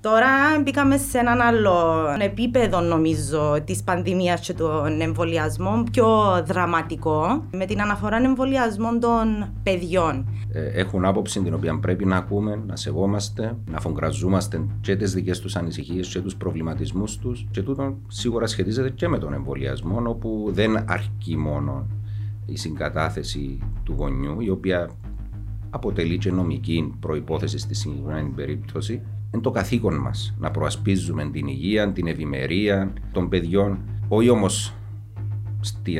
Τώρα μπήκαμε σε έναν άλλο επίπεδο νομίζω της πανδημίας και των εμβολιασμών πιο δραματικό με την αναφορά εμβολιασμών των παιδιών. Ε, έχουν άποψη την οποία πρέπει να ακούμε, να σεβόμαστε, να φογκραζόμαστε και τις δικές τους ανησυχίες και τους προβληματισμούς τους. Και τούτο σίγουρα σχετίζεται και με τον εμβολιασμό, όπου δεν αρκεί μόνο η συγκατάθεση του γονιού, η οποία αποτελεί και νομική προπόθεση στη συγκεκριμένη περίπτωση, είναι το καθήκον μας να προασπίζουμε την υγεία, την ευημερία των παιδιών, όχι όμως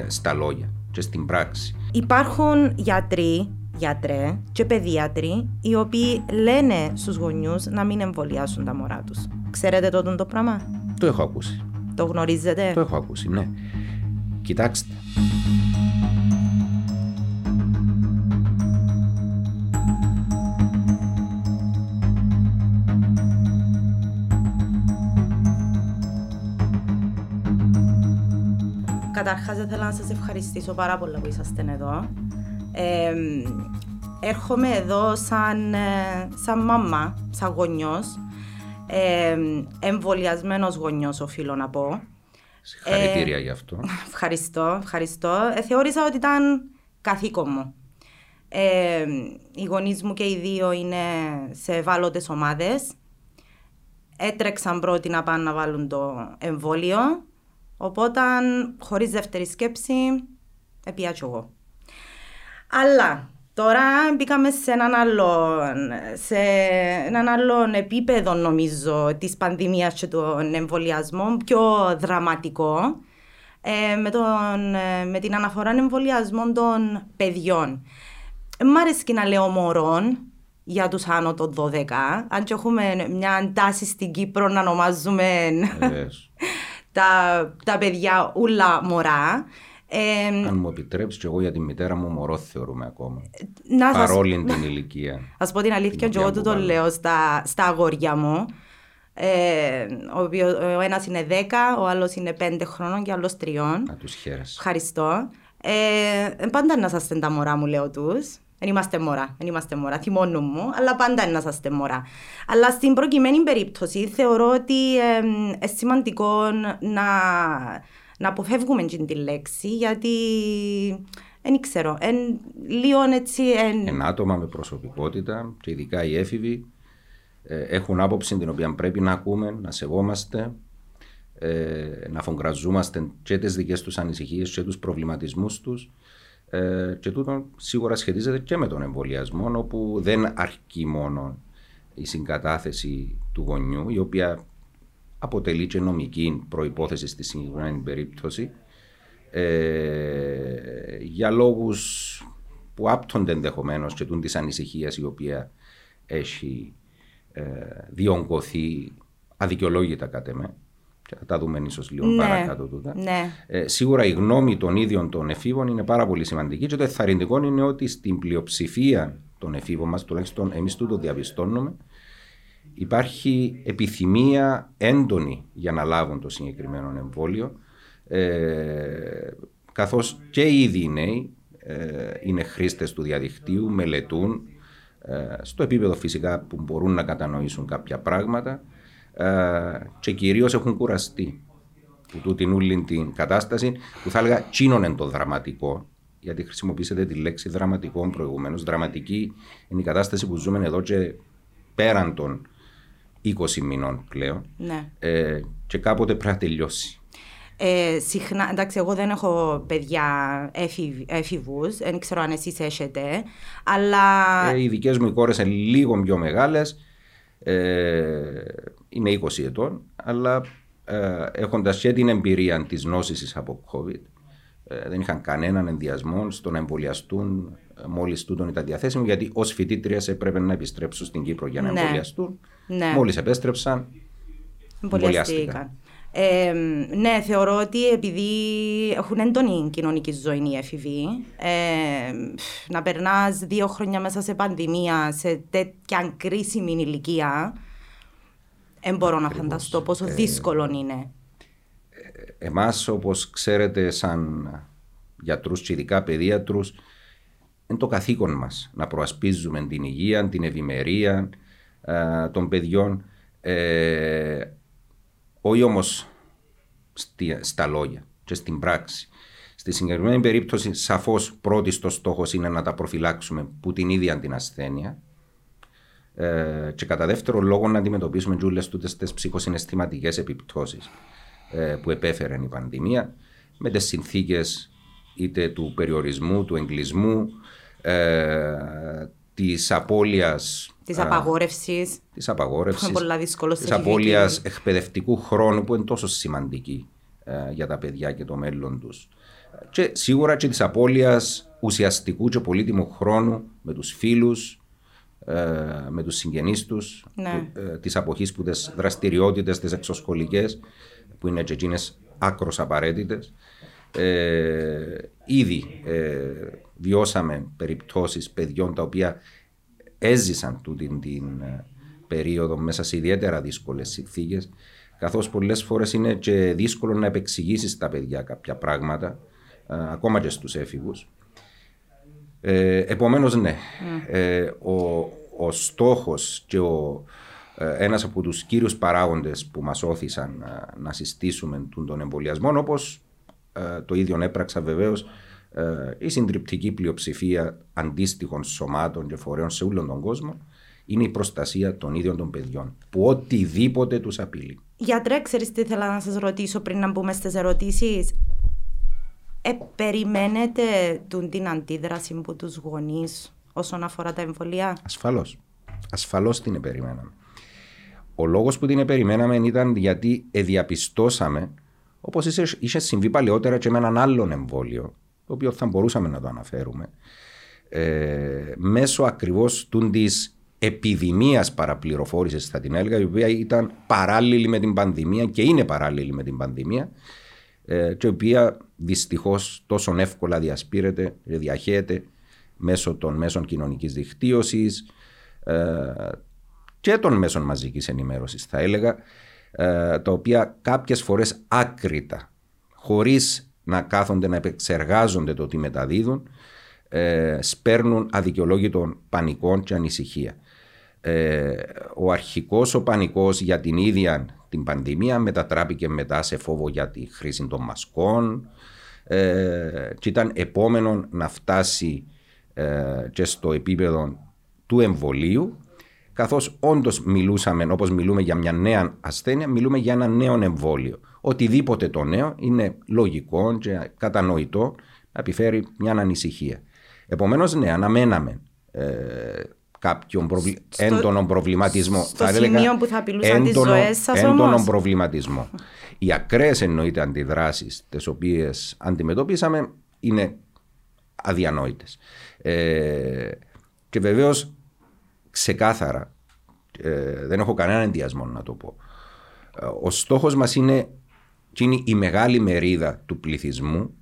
στα λόγια και στην πράξη. Υπάρχουν γιατροί, γιατρέ και παιδίατροι οι οποίοι λένε στους γονιούς να μην εμβολιάσουν τα μωρά τους. Ξέρετε τότε το πράγμα; Το έχω ακούσει. Το γνωρίζετε; Το έχω ακούσει, ναι. Κοιτάξτε, Καταρχάς ήθελα να σας ευχαριστήσω πάρα πολύ που είσαστε εδώ. Ε, έρχομαι εδώ σαν, ε, σαν μαμά, σαν γονιός, ε, εμβολιασμένος γονιός οφείλω να πω. Συγχαρητήρια ε, γι' αυτό. Ευχαριστώ, ευχαριστώ. Ε, θεώρησα ότι ήταν καθήκον μου. Ε, οι γονείς μου και οι δύο είναι σε ευάλωτες ομάδες. Έτρεξαν πρώτοι να πάνε να βάλουν το εμβόλιο Οπότε, χωρίς δεύτερη σκέψη, επιάτσω εγώ. Αλλά τώρα μπήκαμε σε έναν άλλο, σε έναν άλλο επίπεδο, νομίζω, της πανδημίας και των εμβολιασμών, πιο δραματικό, ε, με, τον, ε, με την αναφορά εμβολιασμών των παιδιών. Μ' αρέσει να λέω μωρών, για τους άνω των 12, αν και έχουμε μια τάση στην Κύπρο να ονομάζουμε τα, τα παιδιά ούλα μωρά. Ε, Αν μου επιτρέψεις, και εγώ για τη μητέρα μου μωρό θεωρούμε ακόμα. Να Παρόλη την ηλικία. Α πω την αλήθεια, και εγώ του το λέω στα, στα αγόρια μου. Ε, ο, ο ένας είναι 10, ο άλλος είναι 5 χρόνων και ο άλλος 3. Να τους χαίρεσαι. Ευχαριστώ. Ε, πάντα να σας τα μωρά μου, λέω τους. Δεν είμαστε μωρά, δεν είμαστε μωρά, θυμώνουν μου, αλλά πάντα είναι να είσαστε μωρά. Αλλά στην προκειμένη περίπτωση θεωρώ ότι είναι σημαντικό να, να αποφεύγουμε την λέξη, γιατί δεν ξέρω, εν, λίγο έτσι... Εν... Ένα άτομα με προσωπικότητα και ειδικά οι έφηβοι ε, έχουν άποψη την οποία πρέπει να ακούμε, να σεβόμαστε, ε, να φογκραζόμαστε και τις δικές τους ανησυχίες και τους προβληματισμούς τους ε, και τούτο σίγουρα σχετίζεται και με τον εμβολιασμό, όπου δεν αρκεί μόνο η συγκατάθεση του γονιού, η οποία αποτελεί και νομική προπόθεση στη συγκεκριμένη περίπτωση, ε, για λόγους που άπτονται ενδεχομένως και τούν της ανησυχίας η οποία έχει ε, διονγκωθεί αδικαιολόγητα κατά με θα τα δούμε ίσως λίγο ναι, παρακάτω τούτα. Ναι. Ε, σίγουρα η γνώμη των ίδιων των εφήβων είναι πάρα πολύ σημαντική και το εθαρρυντικό είναι ότι στην πλειοψηφία των εφήβων μας, τουλάχιστον εμείς τούτο διαπιστώνουμε, υπάρχει επιθυμία έντονη για να λάβουν το συγκεκριμένο εμβόλιο. Ε, καθώς και οι ίδιοι νέοι ε, είναι χρήστες του διαδικτύου, μελετούν ε, στο επίπεδο φυσικά που μπορούν να κατανοήσουν κάποια πράγματα ε, και κυρίως έχουν κουραστεί που τούτην όλη την κατάσταση που θα έλεγα τσίνον το δραματικό γιατί χρησιμοποιήσατε τη λέξη δραματικό προηγουμένως. Δραματική είναι η κατάσταση που ζούμε εδώ και πέραν των 20 μηνών πλέον. Ναι. Ε, και κάποτε πρέπει να τελειώσει. Ε, συχνά, εντάξει, εγώ δεν έχω παιδιά έφηβους, δεν ξέρω αν εσείς έχετε, αλλά. Ε, οι δικές μου κόρες είναι λίγο πιο μεγάλες. Ε, είμαι 20 ετών, αλλά ε, έχοντας και την εμπειρία της νόσησης από COVID, ε, δεν είχαν κανέναν ενδιασμό στο να εμβολιαστούν ε, μόλις τούτον ήταν διαθέσιμο, γιατί ως φοιτήτριας έπρεπε να επιστρέψουν στην Κύπρο για να ναι. εμβολιαστούν. Ναι. Μόλις επέστρεψαν, εμβολιάστηκαν. Ε, ναι, θεωρώ ότι επειδή έχουν έντονη κοινωνική ζωή οι έφηβοι, ε, να περνάς δύο χρόνια μέσα σε πανδημία, σε τέτοια κρίσιμη ηλικία, δεν μπορώ να φανταστώ πόσο ε, δύσκολο είναι. Ε, εμάς, όπως ξέρετε, σαν γιατρούς και ειδικά παιδίατρους, είναι το καθήκον μας να προασπίζουμε την υγεία, την ευημερία ε, των παιδιών Ε, όχι όμως στα λόγια και στην πράξη. Στη συγκεκριμένη περίπτωση, σαφώς πρώτη το στόχος είναι να τα προφυλάξουμε που την ίδια την ασθένεια. Ε, και κατά δεύτερο λόγο να αντιμετωπίσουμε τζούλε τούτες τις ψυχοσυναισθηματικές επιπτώσεις ε, που επέφερε η πανδημία με τις συνθήκες είτε του περιορισμού, του εγκλισμού, ε, της απώλειας. Της απαγόρευσης. Της απαγόρευσης. Της απώλειας εκπαιδευτικού χρόνου που είναι τόσο σημαντική ε, για τα παιδιά και το μέλλον τους. Και σίγουρα και της απώλειας ουσιαστικού και πολύτιμου χρόνου με τους φίλους, ε, με τους συγγενείς τους, ναι. Ε, της αποχής που τις δραστηριότητες, τις εξωσχολικές, που είναι και εκείνες άκρος απαραίτητες. Ε, ήδη ε, βιώσαμε περιπτώσεις παιδιών τα οποία έζησαν τούτη την ε, περίοδο μέσα σε ιδιαίτερα δύσκολες συνθήκες καθώς πολλές φορές είναι και δύσκολο να επεξηγήσεις στα παιδιά κάποια πράγματα ακόμα και στους έφηβους. Ε, επομένως ναι, mm. ο, ο στόχος και ο, ένας από τους κύριους παράγοντες που μας όθησαν να συστήσουμε τον εμβολιασμό όπως ε, το ίδιο έπραξα βεβαίως ε, η συντριπτική πλειοψηφία αντίστοιχων σωμάτων και φορέων σε όλον τον κόσμο είναι η προστασία των ίδιων των παιδιών που οτιδήποτε τους απειλεί. Γιατρέ, ξέρεις τι ήθελα να σας ρωτήσω πριν να μπούμε στις ερωτήσεις; Ε, περιμένετε την αντίδραση από τους γονείς όσον αφορά τα εμβολία; Ασφαλώς. Ασφαλώς την περιμέναμε. Ο λόγος που την περιμέναμε ήταν γιατί διαπιστώσαμε Όπως είχε συμβεί παλαιότερα και με έναν άλλον εμβόλιο, το οποίο θα μπορούσαμε να το αναφέρουμε, ε, μέσω ακριβώς της επιδημίας παραπληροφόρησης, θα την έλεγα, η οποία ήταν παράλληλη με την πανδημία και είναι παράλληλη με την πανδημία, ε, και η οποία δυστυχώς τόσο εύκολα διασπείρεται, διαχέεται μέσω των μέσων κοινωνικής δικτύωσης ε, και των μέσων μαζικής ενημέρωσης, θα έλεγα, ε, τα οποία κάποιες φορές άκρητα, χωρίς να κάθονται να επεξεργάζονται το τι μεταδίδουν, ε, σπέρνουν αδικαιολόγητων πανικών και ανησυχία. Ε, ο αρχικός ο πανικός για την ίδια την πανδημία μετατράπηκε μετά σε φόβο για τη χρήση των μασκών ε, και ήταν επόμενο να φτάσει ε, και στο επίπεδο του εμβολίου καθώς όντως μιλούσαμε, όπως μιλούμε για μια νέα ασθένεια, μιλούμε για ένα νέο εμβόλιο. Οτιδήποτε το νέο είναι λογικό και κατανοητό να επιφέρει μια ανησυχία. Επομένως, ναι, αναμέναμε ε, κάποιον προβλη... στο, έντονο προβληματισμό. Στο θα σημείο που θα απειλούσαν τις ζωές σας Έντονο προβληματισμό. Οι ακραίες εννοείται αντιδράσεις τις οποίες αντιμετωπίσαμε είναι αδιανόητες. Ε, και βεβαίως ξεκάθαρα. Ε, δεν έχω κανέναν ενδιασμό να το πω. Ε, ο στόχος μας είναι, είναι η μεγάλη μερίδα του πληθυσμού,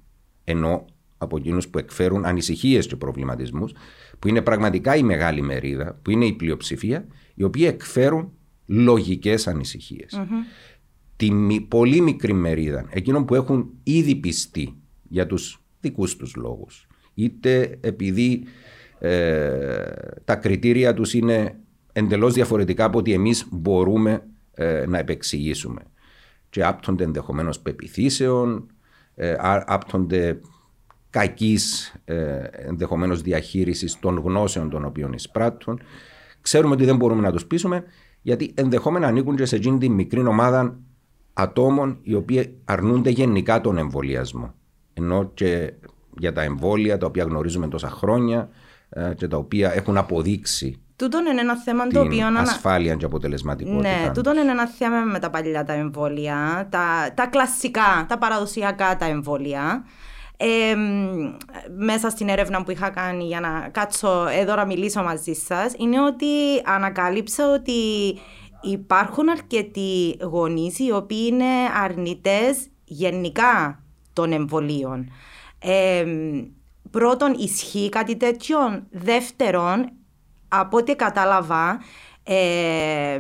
ενώ από εκείνους που εκφέρουν ανησυχίες και προβληματισμούς, που είναι πραγματικά η μεγάλη μερίδα, που είναι η πλειοψηφία, οι οποίοι εκφέρουν λογικές Τη πολύ μικρή μερίδα, εκείνων που έχουν ήδη πιστεί για τους δικούς τους λόγους, είτε επειδή ε, τα κριτήρια τους είναι εντελώς διαφορετικά από ότι εμείς μπορούμε ε, να επεξηγήσουμε. Και άπτονται ενδεχομένως πεπιθήσεων, ε, άπτονται κακής ε, ενδεχομένως διαχείρισης των γνώσεων των οποίων εισπράττουν. Ξέρουμε ότι δεν μπορούμε να τους πείσουμε γιατί ενδεχόμενα ανήκουν και σε εκείνη την μικρή ομάδα ατόμων οι οποίοι αρνούνται γενικά τον εμβολιασμό. Ενώ και για τα εμβόλια τα οποία γνωρίζουμε τόσα χρόνια, ε, και τα οποία έχουν αποδείξει Τούτο είναι ένα θέμα το οποίο. Ασφάλεια και αποτελεσματικότητα. Ναι, τούτο είναι ένα θέμα με τα παλιά τα εμβόλια, τα, τα κλασικά, τα παραδοσιακά τα εμβόλια. Ε, μέσα στην έρευνα που είχα κάνει για να κάτσω εδώ να μιλήσω μαζί σας, είναι ότι ανακάλυψα ότι υπάρχουν αρκετοί γονείς οι οποίοι είναι αρνητές γενικά των εμβολίων. Ε, πρώτον ισχύει κάτι τέτοιο. Δεύτερον, από ό,τι κατάλαβα, ε,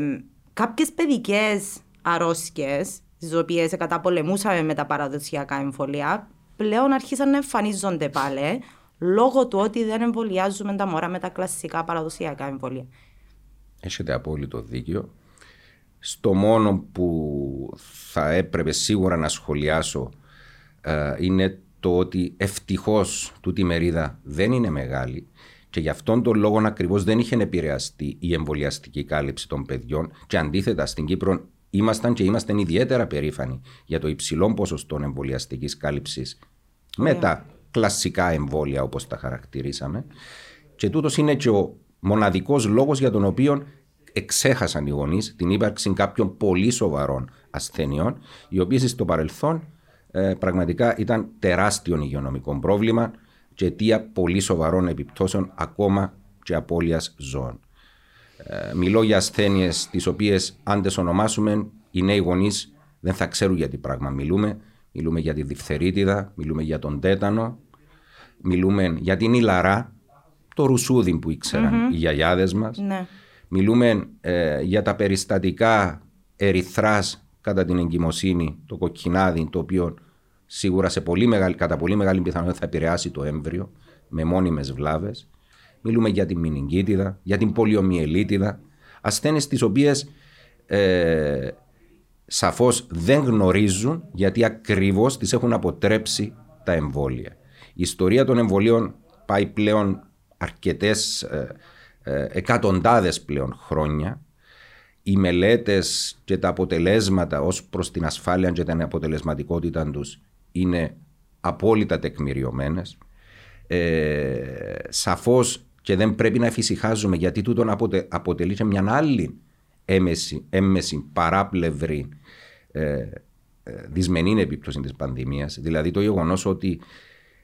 κάποιες παιδικές αρρώσκες, τις οποίες καταπολεμούσαμε με τα παραδοσιακά εμβολία, πλέον αρχίσαν να εμφανίζονται πάλι, λόγω του ότι δεν εμβολιάζουμε τα μωρά με τα κλασικά παραδοσιακά εμβόλια. Έχετε απόλυτο δίκιο. Στο μόνο που θα έπρεπε σίγουρα να σχολιάσω ε, είναι το ότι ευτυχώς τούτη μερίδα δεν είναι μεγάλη και γι' αυτόν τον λόγο ακριβώς δεν είχε επηρεαστεί η εμβολιαστική κάλυψη των παιδιών και αντίθετα στην Κύπρο ήμασταν και είμαστε ιδιαίτερα περήφανοι για το υψηλό ποσοστό εμβολιαστικής κάλυψης με τα κλασικά εμβόλια όπως τα χαρακτηρίσαμε. Και τούτος είναι και ο μοναδικός λόγος για τον οποίο εξέχασαν οι γονείς την ύπαρξη κάποιων πολύ σοβαρών ασθενειών, οι οποίες στο παρελθόν ε, πραγματικά ήταν τεράστιο υγειονομικό πρόβλημα και αιτία πολύ σοβαρών επιπτώσεων ακόμα και απώλειας ζώων. Ε, μιλώ για ασθένειες τις οποίες, αν τις ονομάσουμε, οι νέοι γονείς δεν θα ξέρουν για τι πράγμα μιλούμε. Μιλούμε για τη διφθερίτιδα, μιλούμε για τον τέτανο, μιλούμε για την ηλαρά, το ρουσούδι που ηξεραν οι γιαγιάδες μας. Ναι. Μιλούμε ε, για τα περιστατικά ερυθράς κατά την εγκυμοσύνη, το κοκκινάδι, το οποίο σίγουρα σε πολύ μεγάλη, κατά πολύ μεγάλη πιθανότητα θα επηρεάσει το έμβριο με μόνιμες βλάβες. Μιλούμε για την μηνυγκίτιδα, για την πολιομιελίτιδα, ασθένειες τις οποίες ε, σαφώς δεν γνωρίζουν γιατί ακριβώς τις έχουν αποτρέψει τα εμβόλια. Η ιστορία των εμβολίων πάει πλέον αρκετές ε, ε, εκατοντάδες πλέον χρόνια. Οι μελέτες και τα αποτελέσματα ως προς την ασφάλεια και την αποτελεσματικότητα τους είναι απόλυτα τεκμηριωμένες. Ε, σαφώς και δεν πρέπει να εφησυχάζουμε γιατί τούτον αποτε, αποτελεί και μια άλλη έμεση, έμεση παράπλευρη ε, ε, δυσμενή επίπτωση της πανδημίας. Δηλαδή το γεγονός ότι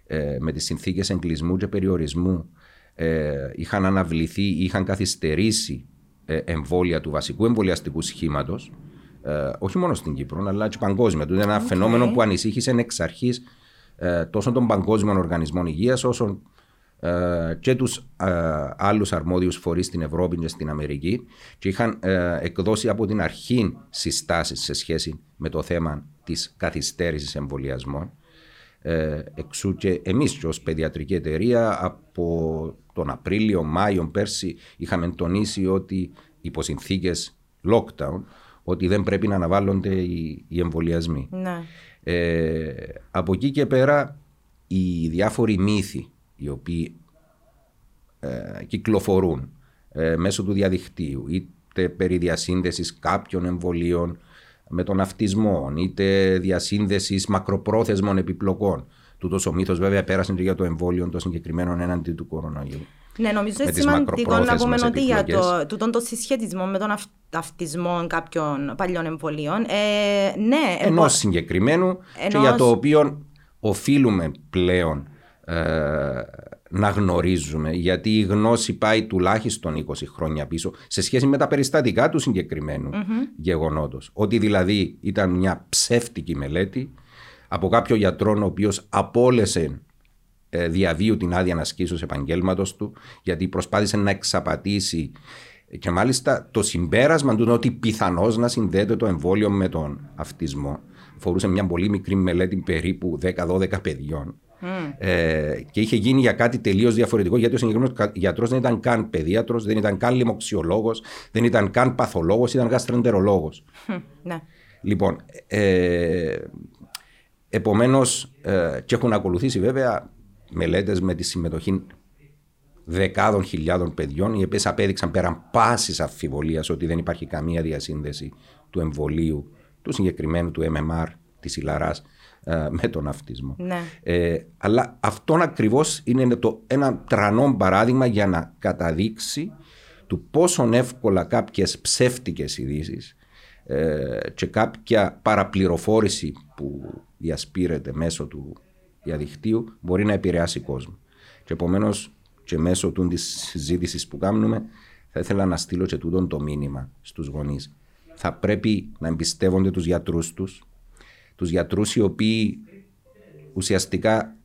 ε, με τις συνθήκες εγκλισμού και περιορισμού ε, είχαν αναβληθεί ή είχαν καθυστερήσει ε, εμβόλια του βασικού εμβολιαστικού σχήματος, ε, όχι μόνο στην Κύπρο, αλλά και παγκόσμια. Του είναι ένα φαινόμενο που ανησύχησε εξ αρχής ε, τόσο των παγκόσμιων οργανισμών υγείας, όσο ε, και τους ε, άλλους αρμόδιους φορείς στην Ευρώπη και στην Αμερική και είχαν ε, εκδώσει από την αρχή συστάσεις σε σχέση με το θέμα της καθυστέρησης εμβολιασμών. εξού και εμείς ως παιδιατρική εταιρεία από τον Απρίλιο, Μάιο πέρσι είχαμε τονίσει ότι υπό συνθήκες lockdown ότι δεν πρέπει να αναβάλλονται οι, οι εμβολιασμοί. Ναι. από εκεί και πέρα οι διάφοροι μύθοι οι οποίοι ε, κυκλοφορούν ε, μέσω του διαδικτύου, είτε περί διασύνδεσης κάποιων εμβολίων με τον αυτισμό, είτε διασύνδεσης μακροπρόθεσμων επιπλοκών. Τούτος ο μύθος βέβαια πέρασε και για το εμβόλιο των συγκεκριμένων έναντι του κοροναϊού. Ναι, νομίζω είναι σημαντικό να πούμε ότι για το, τούτον το συσχετισμό με τον αυτισμό κάποιων παλιών εμβολίων. Ε, ναι, Ενός συγκεκριμένου ενός... και για το οποίο οφείλουμε πλέον ε, να γνωρίζουμε, γιατί η γνώση πάει τουλάχιστον 20 χρόνια πίσω σε σχέση με τα περιστατικά του συγκεκριμένου mm-hmm. γεγονότος. Ότι δηλαδή ήταν μια ψεύτικη μελέτη από κάποιο γιατρό ο οποίος απόλυσε ε, διαβίου την άδεια ασκήσεω επαγγέλματος του, γιατί προσπάθησε να εξαπατήσει και μάλιστα το συμπέρασμα του είναι ότι πιθανώς να συνδέεται το εμβόλιο με τον αυτισμό. Φορούσε μια πολύ μικρή μελέτη περίπου 10-12 παιδιών ε, και είχε γίνει για κάτι τελείως διαφορετικό, γιατί ο συγκεκριμένος γιατρός δεν ήταν καν παιδίατρος, δεν ήταν καν λοιμοξιολόγος, δεν ήταν καν παθολόγος, ήταν γαστρεντερολόγος. Ναι. Λοιπόν, ε, επομένως, ε, και έχουν ακολουθήσει βέβαια μελέτες με τη συμμετοχή δεκάδων χιλιάδων παιδιών, οι οποίες απέδειξαν πέραν πάσης αμφιβολίας ότι δεν υπάρχει καμία διασύνδεση του εμβολίου, του συγκεκριμένου του MMR, της Ιλαράς, ε, με τον αυτισμό. Ναι. Ε, αλλά αυτό ακριβώς είναι το, ένα τρανό παράδειγμα για να καταδείξει του πόσο εύκολα κάποιες ψεύτικες ειδήσεις ε, και κάποια παραπληροφόρηση που διασπείρεται μέσω του διαδικτύου μπορεί να επηρεάσει κόσμο. Και επομένως και μέσω του της συζήτησης που κάνουμε, θα ήθελα να στείλω και τούτον το μήνυμα στους γονείς. Θα πρέπει να εμπιστεύονται τους γιατρούς τους, τους γιατρούς οι οποίοι ουσιαστικά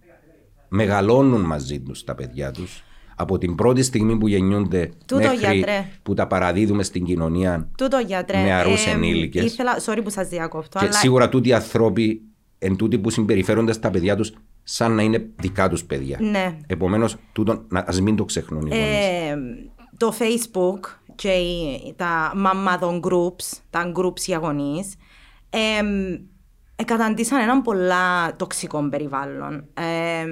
μεγαλώνουν μαζί τους τα παιδιά τους από την πρώτη στιγμή που γεννιούνται Τούτο, μέχρι που τα παραδίδουμε στην κοινωνία Τούτο, γιατρέ. νεαρούς ε, ενήλικες. Ήθελα, sorry που σας διακόπτω. Και αλλά... σίγουρα τούτοι οι άνθρωποι εν τούτοι που συμπεριφέρονται στα παιδιά τους σαν να είναι δικά τους παιδιά. Ναι. Επομένως, τούτο, ας μην το ξεχνούν οι ε, Το Facebook και οι- τα μαμάδων groups, τα groups οι αγωνείς, εμ, εκαταντήσαν έναν πολλά τοξικό περιβάλλον. Ε,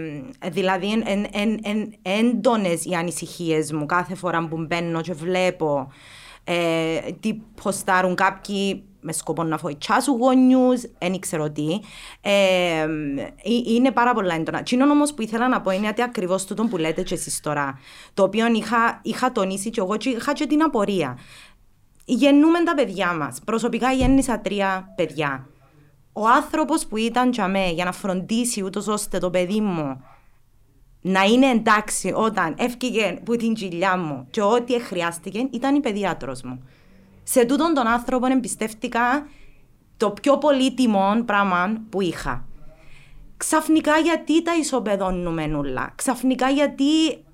δηλαδή, εν, εν, εν, εν, έντονες οι ανησυχίες μου κάθε φορά που μπαίνω και βλέπω ε, τι ποστάρουν κάποιοι με σκοπό να φοητσάσουν γονιούς, δεν ξέρω τι. Ε, ε, είναι πάρα πολλά έντονα. Τι είναι όμως που ήθελα να πω είναι ότι ακριβώς τούτο που λέτε και εσείς τώρα, το οποίο είχα, είχα τονίσει και εγώ και είχα και την απορία. Γεννούμε τα παιδιά μας. Προσωπικά γέννησα τρία παιδιά. Ο άνθρωπος που ήταν για μέ για να φροντίσει ούτως ώστε το παιδί μου να είναι εντάξει όταν έφυγε που την κοιλιά μου και ό,τι χρειάστηκε ήταν η παιδιάτρος μου. Σε τούτον τον άνθρωπο εμπιστεύτηκα το πιο πολύτιμο πράγμα που είχα. Ξαφνικά γιατί τα ισοπεδώνουμε όλα. Ξαφνικά γιατί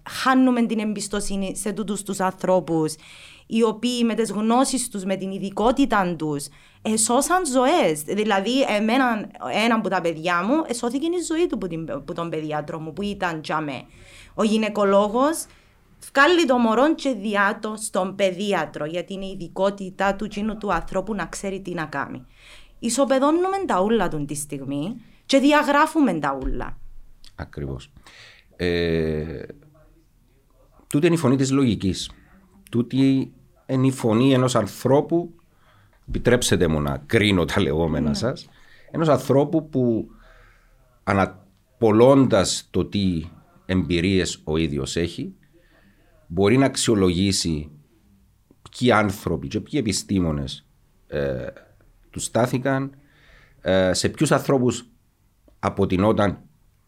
χάνουμε την εμπιστοσύνη σε τούτους τους ανθρώπους οι οποίοι με τις γνώσεις τους, με την ειδικότητα τους εσώσαν ζωές. Δηλαδή εμένα, ένα από τα παιδιά μου εσώθηκε η ζωή του που, την, που τον παιδιάτρο μου που ήταν τζαμέ. Ο γυναικολόγος βγάλει το μωρό και διάτο στον παιδίατρο γιατί είναι η ειδικότητα του κοινού του ανθρώπου να ξέρει τι να κάνει. Ισοπεδώνουμε τα ούλα του τη στιγμή και διαγράφουμε τα ούλα. Ακριβώς. Ε, τούτη είναι η φωνή της λογικής. Τούτη είναι η φωνή ενός ανθρώπου, επιτρέψτε μου να κρίνω τα λεγόμενα σας, ενός ανθρώπου που αναπολώντας το τι εμπειρίες ο ίδιος έχει, μπορεί να αξιολογήσει ποιοι άνθρωποι και ποιοι επιστήμονες ε, τους στάθηκαν, ε, σε ποιους ανθρώπους αποτινόταν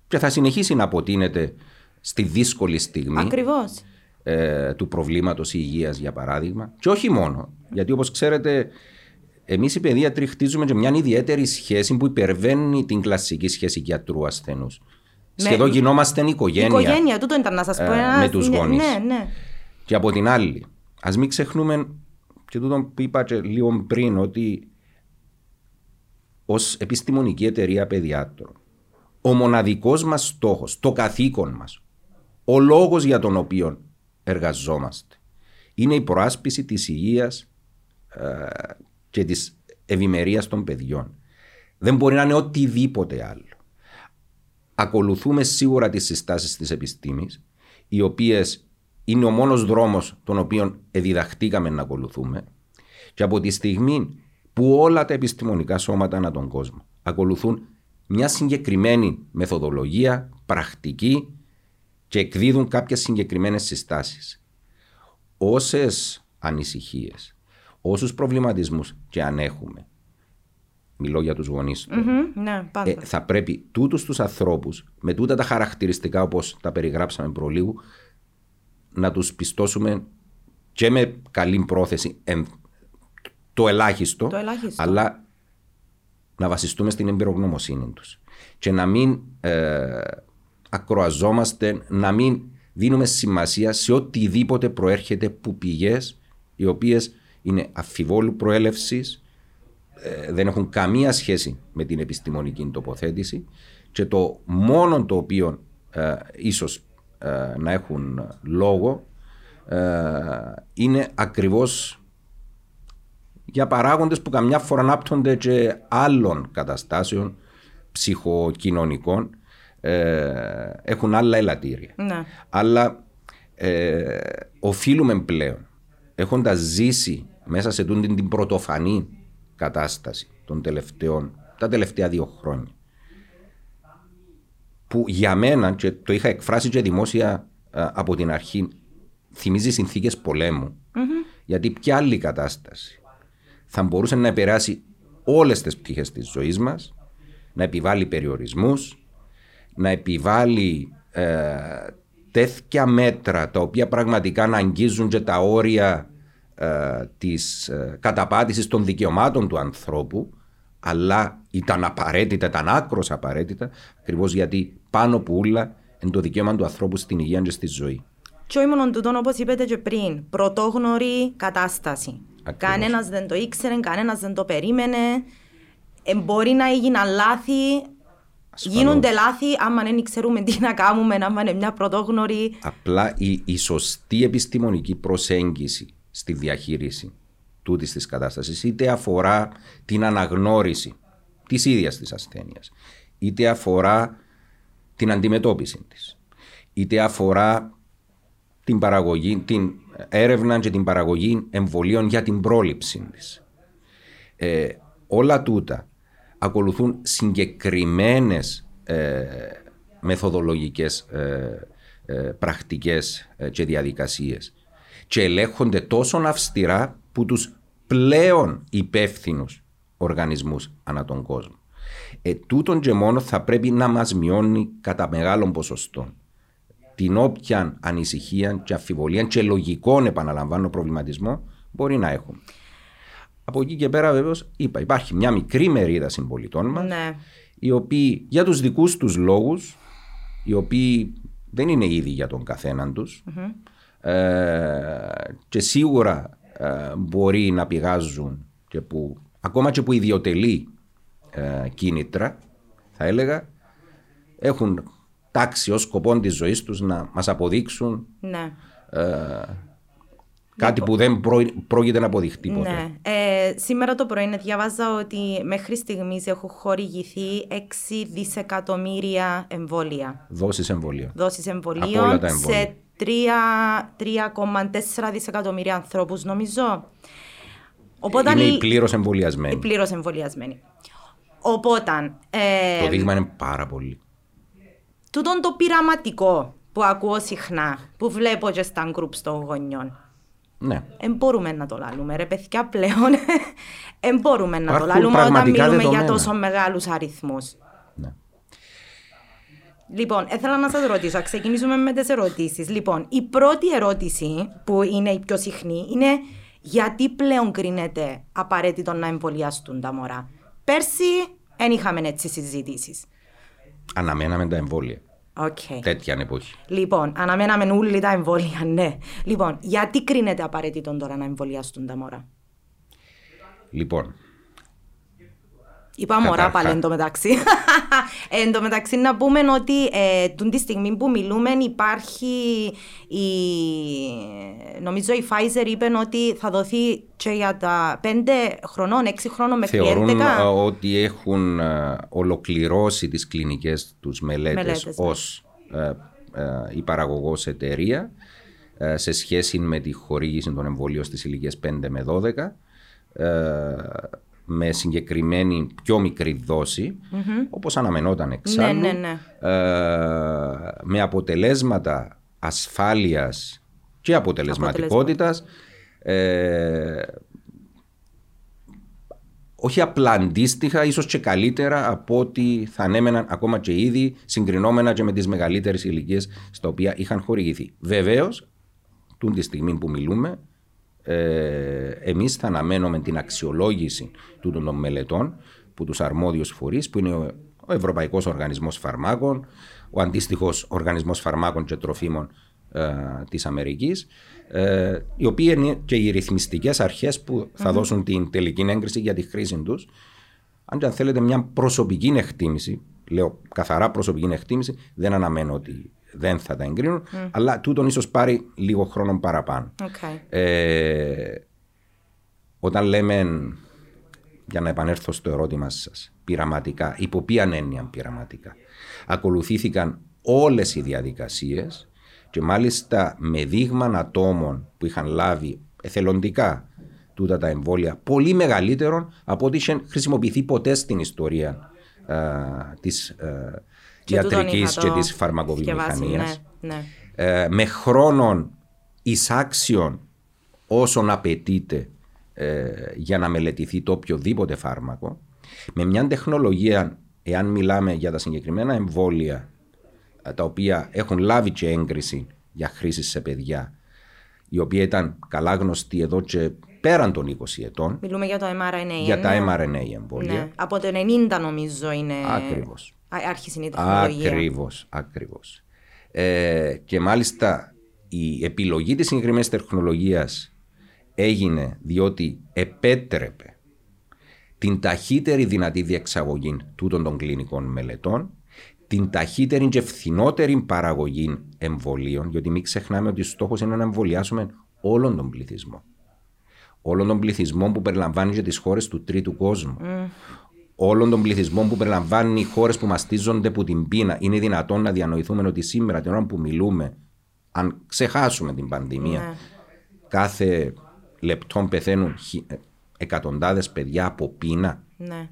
και θα συνεχίσει να αποτείνεται στη δύσκολη στιγμή Ακριβώς. ε, του προβλήματος υγείας για παράδειγμα. Και όχι μόνο γιατί όπως ξέρετε εμείς οι παιδίατροι χτίζουμε και μια ιδιαίτερη σχέση που υπερβαίνει την κλασική σχέση γιατρού ασθενούς σχεδόν γινόμαστε οικογένεια, Οικογένεια, τούτο ήταν να σας πω. ε, ένα- με τους ναι, γονείς. Ναι, ναι. και από την άλλη ας μην ξεχνούμε και τούτο που είπα και λίγο πριν ότι ως επιστημονική εταιρεία παιδιάτρων ο μοναδικός μας στόχος, το καθήκον μας, ο λόγος για τον οποίο εργαζόμαστε είναι η προάσπιση της υγείας ε, και της ευημερίας των παιδιών. Δεν μπορεί να είναι οτιδήποτε άλλο. Ακολουθούμε σίγουρα τις συστάσεις της επιστήμης, οι οποίες είναι ο μόνος δρόμος τον οποίο διδαχτήκαμε να ακολουθούμε και από τη στιγμή που όλα τα επιστημονικά σώματα ανά τον κόσμο ακολουθούν μια συγκεκριμένη μεθοδολογία, πρακτική και εκδίδουν κάποιες συγκεκριμένες συστάσεις. Όσες ανησυχίες, όσους προβληματισμούς και αν έχουμε, μιλώ για τους γονείς του, Μμμ, Ναι, πάντα. ε, θα πρέπει τούτους τους ανθρώπους με τούτα τα χαρακτηριστικά όπως τα περιγράψαμε προλίγου να τους πιστώσουμε και με καλή πρόθεση εν- το ελάχιστο, Το ελάχιστο. αλλά να βασιστούμε στην εμπειρογνωμοσύνη τους και να μην ε, ακροαζόμαστε, να μην δίνουμε σημασία σε οτιδήποτε προέρχεται που πηγές οι οποίες είναι αφιβόλου προέλευσης, ε, δεν έχουν καμία σχέση με την επιστημονική τοποθέτηση και το μόνο το οποίο ε, ίσως ε, να έχουν λόγο ε, είναι ακριβώς για παράγοντες που καμιά φορά ανάπτονται και άλλων καταστάσεων ψυχοκοινωνικών ε, έχουν άλλα ελαττήρια. Ναι. Αλλά ε, οφείλουμε πλέον, έχοντας ζήσει μέσα σε τούτη την πρωτοφανή κατάσταση των τελευταίων, τα τελευταία δύο χρόνια, που για μένα, και το είχα εκφράσει και δημόσια α, από την αρχή, θυμίζει συνθήκες πολέμου. Γιατί ποια άλλη κατάσταση θα μπορούσε να επηρεάσει όλες τις πτυχές της ζωής μας, να επιβάλλει περιορισμούς, να επιβάλλει ε, τέτοια μέτρα τα οποία πραγματικά να αγγίζουν και τα όρια ε, της ε, καταπάτησης των δικαιωμάτων του ανθρώπου αλλά ήταν απαραίτητα, ήταν άκρος απαραίτητα ακριβώς γιατί πάνω που ούλα είναι το δικαίωμα του ανθρώπου στην υγεία και στη ζωή. Και όχι μόνο τούτον, όπως είπατε και πριν, πρωτόγνωρη κατάσταση. Ακριβώς. Κανένας δεν το ήξερε, κανένας δεν το περίμενε. Ε, μπορεί να έγιναν λάθη. Ασφαλώς. Γίνονται λάθη άμα δεν ξέρουμε τι να κάνουμε, άμα είναι μια πρωτόγνωρη. Απλά η, η σωστή επιστημονική προσέγγιση στη διαχείριση τούτης της κατάστασης, είτε αφορά την αναγνώριση της ίδιας της ασθένειας, είτε αφορά την αντιμετώπιση της, είτε αφορά την, παραγωγή, την έρευνα και την παραγωγή εμβολίων για την πρόληψη της. Ε, όλα τούτα ακολουθούν συγκεκριμένες ε, μεθοδολογικές ε, ε, πρακτικές ε, και διαδικασίες και ελέγχονται τόσο αυστηρά που τους πλέον υπεύθυνους οργανισμούς ανά τον κόσμο. Ε, τούτον και μόνο θα πρέπει να μας μειώνει κατά μεγάλων ποσοστών την όποια ανησυχία και αφιβολία και λογικών επαναλαμβάνω προβληματισμό μπορεί να έχουμε. Από εκεί και πέρα βεβαίως είπα υπάρχει μια μικρή μερίδα συμπολιτών μας Ναι. οι οποίοι για τους δικούς τους λόγους οι οποίοι δεν είναι ήδη για τον καθέναν τους ε, και σίγουρα ε, μπορεί να πηγάζουν και που, ακόμα και που ιδιωτελεί ε, κίνητρα θα έλεγα έχουν τάξει ως σκοπό της ζωής τους να μας αποδείξουν Ναι. κάτι που δεν πρό- πρόκειται να αποδειχτεί ποτέ. Ναι. Ε, σήμερα το πρωί διαβάζα ότι μέχρι στιγμής έχουν χορηγηθεί 6 δισεκατομμύρια εμβόλια. Δόσεις εμβολίων. Δόσεις Από όλα εμβολίων τα εμβόλια. σε 3 3,4 δισεκατομμύρια ανθρώπους νομίζω. Οπότε Είναι οι οι πλήρως εμβολιασμένοι. πλήρως εμβολιασμένοι. Οπότε, ε, Το δείγμα είναι πάρα πολύ. τούτον το πειραματικό που ακούω συχνά, που βλέπω και στα γκρουπ των γονιών, Ναι. δεν μπορούμε να το λαλούμε ρε παιδιά πλέον. Δεν μπορούμε να το Υπάρχουν λαλούμε όταν πραγματικά μιλούμε για δεδομένα. τόσο μεγάλους αριθμούς. ναι. Λοιπόν, ήθελα να σας ρωτήσω, ας ξεκινήσουμε με τις ερωτήσεις. Λοιπόν, η πρώτη ερώτηση που είναι η πιο συχνή είναι γιατί πλέον κρίνεται απαραίτητο να εμβολιαστούν τα μωρά. Πέρσι δεν είχαμε έτσι συζητήσεις. Αναμέναμε τα εμβόλια. Οκ. Τέτοια εποχή. Λοιπόν, αναμέναμε όλοι τα εμβόλια, ναι. Λοιπόν, γιατί κρίνεται απαραίτητο τώρα να εμβολιαστούν τα μωρά; Λοιπόν, Είπα μωρά Καταρχά- πάλι εν τω μεταξύ. Ε, εν τω μεταξύ να πούμε ότι ε, τούν τη στιγμή που μιλούμε υπάρχει η... νομίζω η Pfizer είπε ότι θα δοθεί και για τα 5 χρονών, 6 χρονών μέχρι θεωρούν 11. α, ότι έχουν α, ολοκληρώσει τις κλινικές τους μελέτες, Μελέτες, ναι. ως α, α, η παραγωγός εταιρεία α, σε σχέση με τη χορήγηση των εμβολίων στις ηλικίες 5 με 12 α, με συγκεκριμένη πιο μικρή δόση, όπως αναμενόταν εξάλλου, Ναι, ναι, ναι. α, με αποτελέσματα ασφάλειας και αποτελεσματικότητας ε, όχι απλά αντίστοιχα, ίσως και καλύτερα από ό,τι θα ανέμεναν ακόμα και ήδη συγκρινόμενα και με τις μεγαλύτερες ηλικίες στα οποία είχαν χορηγηθεί. Βεβαίως, τούν τη στιγμή που μιλούμε, ε, εμείς θα αναμένουμε την αξιολόγηση τούτων των μελετών που τους αρμόδιους φορείς, που είναι ο, ο Ευρωπαϊκός Οργανισμός Φαρμάκων, ο αντίστοιχος Οργανισμός Φαρμάκων και Τροφίμων ε, της Αμερικής, ε, οι οποίοι είναι και οι ρυθμιστικές αρχές που θα δώσουν την τελική έγκριση για τη χρήση τους. Αν και αν θέλετε μια προσωπική εκτίμηση, λέω καθαρά προσωπική εκτίμηση, δεν αναμένω ότι δεν θα τα εγκρίνουν, αλλά τούτον ίσως πάρει λίγο χρόνο παραπάνω. Okay. Ε, όταν λέμε, για να επανέλθω στο ερώτημα σας, πειραματικά, υπό ποια έννοια πειραματικά, ακολουθήθηκαν όλες οι διαδικασίες και μάλιστα με δείγμα ατόμων που είχαν λάβει εθελοντικά τούτα τα εμβόλια πολύ μεγαλύτερων από ό,τι είχε χρησιμοποιηθεί ποτέ στην ιστορία α, της α, Και τούτον ιατρικής είχα και το της θκευάσει, φαρμακοβιομηχανίας Ναι, ναι. ε, με χρόνων εισάξιων όσων απαιτείται ε, για να μελετηθεί το οποιοδήποτε φάρμακο, με μια τεχνολογία, εάν μιλάμε για τα συγκεκριμένα εμβόλια, ε, τα οποία έχουν λάβει και έγκριση για χρήση σε παιδιά, η οποία ήταν καλά γνωστή εδώ και πέραν των 20 ετών, Μιλούμε για το mRNA. για ναι. τα mRNA εμβόλια. Ναι. Από το 90 νομίζω είναι. Ακριβώς. Α- Άρχισε η τεχνολογία. Ακριβώς, ακριβώς. Ε, και μάλιστα η επιλογή της συγκεκριμένης τεχνολογίας έγινε διότι επέτρεπε την ταχύτερη δυνατή διεξαγωγή τούτων των κλινικών μελετών, την ταχύτερη και φθηνότερη παραγωγή εμβολίων, γιατί μην ξεχνάμε ότι ο στόχος είναι να εμβολιάσουμε όλον τον πληθυσμό. όλων των πληθυσμών που περιλαμβάνει και τις χώρες του τρίτου κόσμου. Όλων των πληθυσμών που περιλαμβάνει οι χώρες που μαστίζονται από την πείνα. Είναι δυνατόν να διανοηθούμε ότι σήμερα, την ώρα που μιλούμε, αν ξεχάσουμε την πανδημία, Ναι. κάθε λεπτό πεθαίνουν εκατοντάδες παιδιά από πείνα. Ναι.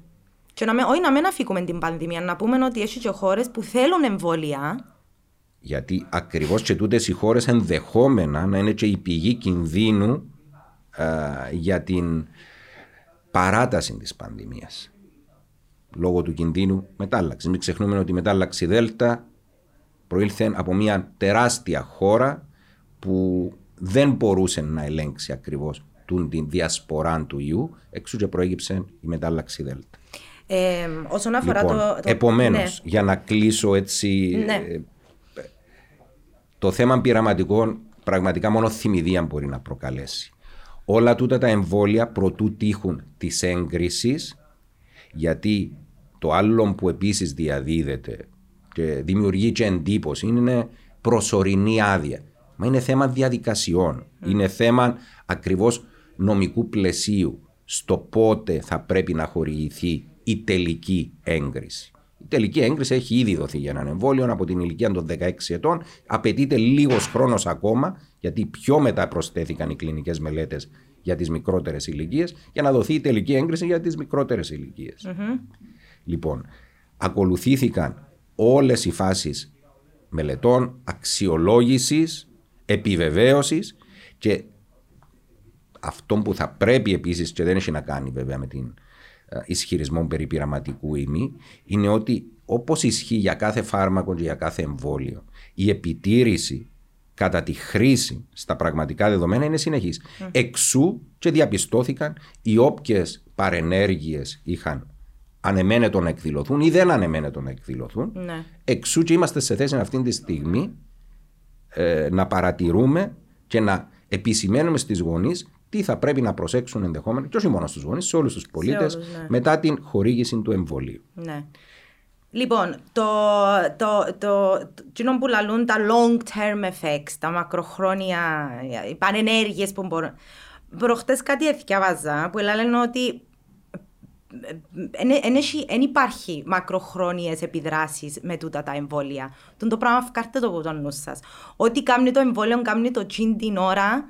Και να με, όχι να μην αφήκουμε την πανδημία, να πούμε ότι έχει και χώρες που θέλουν εμβόλια. Γιατί ακριβώς και τούτες οι χώρες ενδεχόμενα να είναι και η πηγή κινδύνου α, για την παράταση της πανδημίας λόγω του κινδύνου μετάλλαξη. Μην ξεχνούμε ότι η μετάλλαξη Δέλτα προήλθε από μια τεράστια χώρα που δεν μπορούσε να ελέγξει ακριβώς την διασπορά του ιού, εξού και προέγυψε η μετάλλαξη Δέλτα. Ε, όσον αφορά Λοιπόν, το. το επομένως, ναι. για να κλείσω έτσι Ναι. ε, το θέμα πειραματικών πραγματικά μόνο θυμηδία μπορεί να προκαλέσει. Όλα τούτα τα εμβόλια προτού τύχουν της έγκρισης γιατί το άλλο που επίσης διαδίδεται και δημιουργεί και εντύπωση είναι προσωρινή άδεια. Μα είναι θέμα διαδικασιών. Είναι θέμα ακριβώς νομικού πλαισίου στο πότε θα πρέπει να χορηγηθεί η τελική έγκριση. Η τελική έγκριση έχει ήδη δοθεί για έναν εμβόλιο από την ηλικία των 16 ετών. Απαιτείται λίγος χρόνος ακόμα, γιατί πιο μετά προσθέθηκαν οι κλινικές μελέτες για τις μικρότερες ηλικίες, για να δοθεί η τελική έγκριση για τις μικρότερες ηλικίες. Λοιπόν, ακολουθήθηκαν όλες οι φάσεις μελετών, αξιολόγησης, επιβεβαίωσης και αυτό που θα πρέπει επίσης και δεν έχει να κάνει βέβαια με την ε, ισχυρισμό περί πειραματικού ή μη, είναι ότι όπως ισχύει για κάθε φάρμακο και για κάθε εμβόλιο, η επιτήρηση κατά τη χρήση στα πραγματικά δεδομένα είναι συνεχής. Εξού και διαπιστώθηκαν οι όποιες παρενέργειες είχαν ανεμένετο να εκδηλωθούν ή δεν ανεμένετο να εκδηλωθούν. Ναι. Εξού και είμαστε σε θέση αυτή τη στιγμή ε, να παρατηρούμε και να επισημαίνουμε στις γονείς τι θα πρέπει να προσέξουν ενδεχόμενα, και όχι μόνο στους γονείς, σε όλους τους πολίτες, όλους, ναι. μετά την χορήγηση του εμβολίου. Ναι. Λοιπόν, το, το, το, το, εκείνο που λαλούν τα long term effects, τα μακροχρόνια, οι πανενέργειες που μπορούν. Προχτές κάτι έθιαβάζα που λένε ότι δεν υπάρχει μακροχρόνιες επιδράσεις με τούτα τα εμβόλια. Τον το πράγμα φκάρτε το από το νους σας. Ό,τι κάνει το εμβόλιο, κάνει το τσιν την ώρα.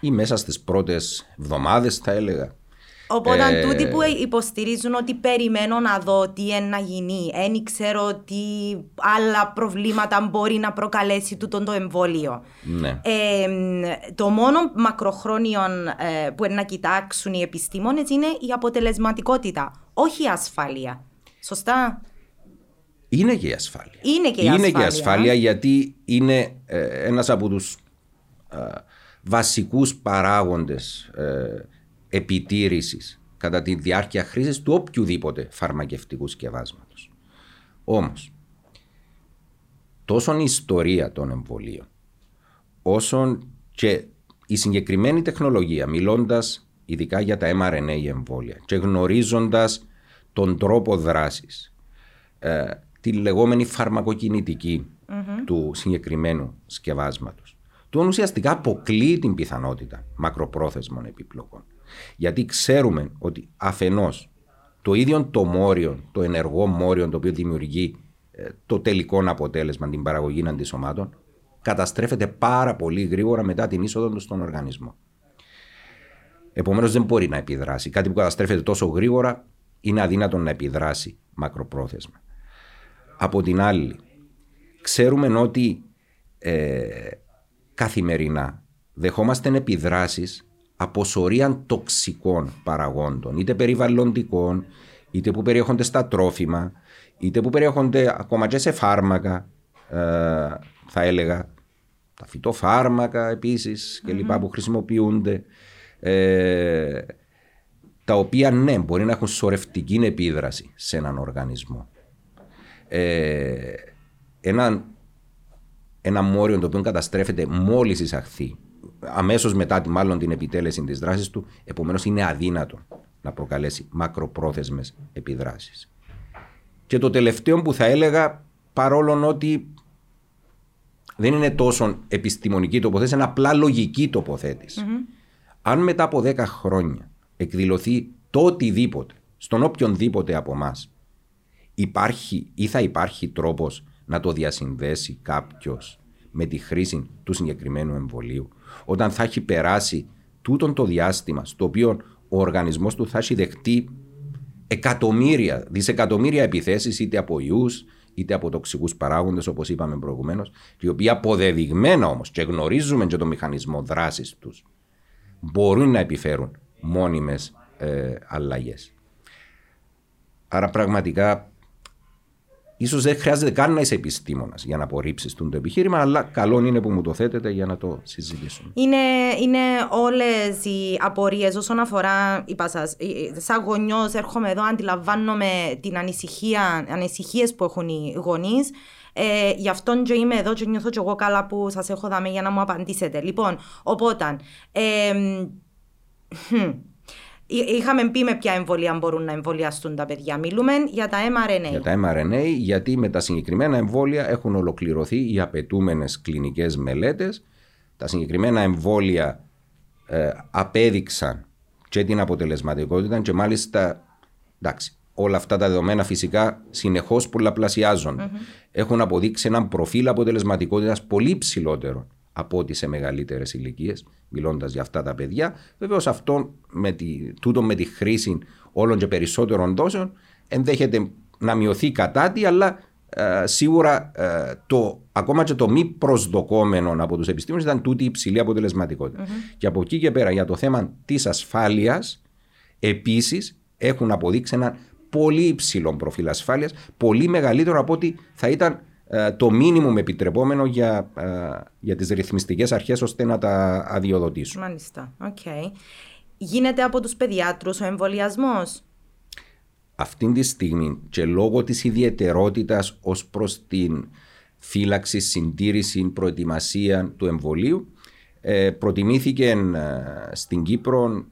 Ή μέσα στις πρώτες εβδομάδες θα έλεγα. Οπότε Ε, τούτοι που υποστηρίζουν ότι περιμένω να δω τι είναι να γίνει, δεν ξέρω τι άλλα προβλήματα μπορεί να προκαλέσει τούτο το εμβόλιο. Ναι. Ε, το μόνο μακροχρόνιο ε, που είναι να κοιτάξουν οι επιστήμονες είναι η αποτελεσματικότητα, όχι η ασφάλεια. Σωστά; Είναι και η ασφάλεια. Είναι και η είναι ασφάλεια. και η ασφάλεια γιατί είναι ε, ένας από τους ε, βασικούς παράγοντες ε, επιτήρησης κατά τη διάρκεια χρήσης του οποιοδήποτε φαρμακευτικού σκευάσματος. Όμως, τόσο η ιστορία των εμβολίων, όσο και η συγκεκριμένη τεχνολογία, μιλώντας ειδικά για τα mRNA εμβόλια και γνωρίζοντας τον τρόπο δράσης, ε, τη λεγόμενη φαρμακοκινητική του συγκεκριμένου σκευάσματος. Το ουσιαστικά αποκλείει την πιθανότητα μακροπρόθεσμων επιπλοκών. Γιατί ξέρουμε ότι αφενός το ίδιο το μόριο, το ενεργό μόριο το οποίο δημιουργεί ε, το τελικό αποτέλεσμα, την παραγωγή αντισωμάτων, καταστρέφεται πάρα πολύ γρήγορα μετά την είσοδο του στον οργανισμό. Επομένως δεν μπορεί να επιδράσει. Κάτι που καταστρέφεται τόσο γρήγορα είναι αδύνατο να επιδράσει μακροπρόθεσμα. Από την άλλη, ξέρουμε ότι ε, καθημερινά δεχόμαστε επιδράσεις από σωρία τοξικών παραγόντων, είτε περιβαλλοντικών, είτε που περιέχονται στα τρόφιμα, είτε που περιέχονται ακόμα και σε φάρμακα, ε, θα έλεγα, τα φυτοφάρμακα επίσης και λοιπά που χρησιμοποιούνται, ε, τα οποία ναι, μπορεί να έχουν σωρευτική επίδραση σε έναν οργανισμό. Ε, ένα, ένα μόριο το οποίο καταστρέφεται μόλις εισαχθεί αμέσως μετά μάλλον την επιτέλεση της δράσης του, επομένως είναι αδύνατο να προκαλέσει μακροπρόθεσμες επιδράσεις. Και το τελευταίο που θα έλεγα, παρόλο ότι δεν είναι τόσο επιστημονική τοποθέτηση, είναι απλά λογική τοποθέτηση. Αν μετά από 10 χρόνια εκδηλωθεί το οτιδήποτε, στον οποιονδήποτε από εμάς, υπάρχει ή θα υπάρχει τρόπος να το διασυνδέσει κάποιος με τη χρήση του συγκεκριμένου εμβολίου, όταν θα έχει περάσει τούτον το διάστημα στο οποίο ο οργανισμός του θα έχει δεχτεί εκατομμύρια, δισεκατομμύρια επιθέσεις είτε από ιούς, είτε από τοξικούς παράγοντες, όπως είπαμε προηγουμένως, οι οποίοι αποδεδειγμένα όμως και γνωρίζουμε και το μηχανισμό δράσης τους, μπορούν να επιφέρουν μόνιμες ε, αλλαγές. Άρα πραγματικά ίσως δεν χρειάζεται καν να είσαι επιστήμονας για να απορρίψεις το επιχείρημα, αλλά καλό είναι που μου το θέτετε για να το συζητήσουμε. Είναι, είναι όλες οι απορίες όσον αφορά. Είπα σας, σαν γονιός, έρχομαι εδώ, αντιλαμβάνομαι την ανησυχία, ανησυχίες που έχουν οι γονείς. Ε, γι' αυτόν και είμαι εδώ και νιώθω και εγώ καλά που σας έχω δάμε για να μου απαντήσετε. Λοιπόν, οπότε, ε, Είχαμε πει με ποια εμβολία μπορούν να εμβολιαστούν τα παιδιά. Μιλούμε για τα mRNA. Για τα mRNA, γιατί με τα συγκεκριμένα εμβόλια έχουν ολοκληρωθεί οι απαιτούμενες κλινικές μελέτες. Τα συγκεκριμένα εμβόλια ε, απέδειξαν και την αποτελεσματικότητα και μάλιστα εντάξει, όλα αυτά τα δεδομένα φυσικά συνεχώς πολλαπλασιάζονται. Έχουν αποδείξει έναν προφίλ αποτελεσματικότητας πολύ ψηλότερο από ό,τι σε μεγαλύτερες ηλικίες, μιλώντας για αυτά τα παιδιά. Βεβαίως, αυτό με τη, τούτο με τη χρήση όλων και περισσότερων δόσεων ενδέχεται να μειωθεί κατά τη, αλλά ε, σίγουρα ε, το, ακόμα και το μη προσδοκόμενο από τους επιστήμονες ήταν τούτη η υψηλή αποτελεσματικότητα. Mm-hmm. Και από εκεί και πέρα για το θέμα της ασφάλειας, επίσης έχουν αποδείξει ένα πολύ υψηλό προφίλ ασφάλειας, πολύ μεγαλύτερο από ό,τι θα ήταν ε, το μήνυμο επιτρεπόμενο για, ε, για τις ρυθμιστικές αρχές ώστε να τα αδειοδοτήσουν. Μάλιστα, οκ. Γίνεται από τους παιδιάτρους ο εμβολιασμός; Αυτή τη στιγμή και λόγω της ιδιαιτερότητας ως προς την φύλαξη, συντήρηση, προετοιμασία του εμβολίου ε, προτιμήθηκε ε, στην Κύπρο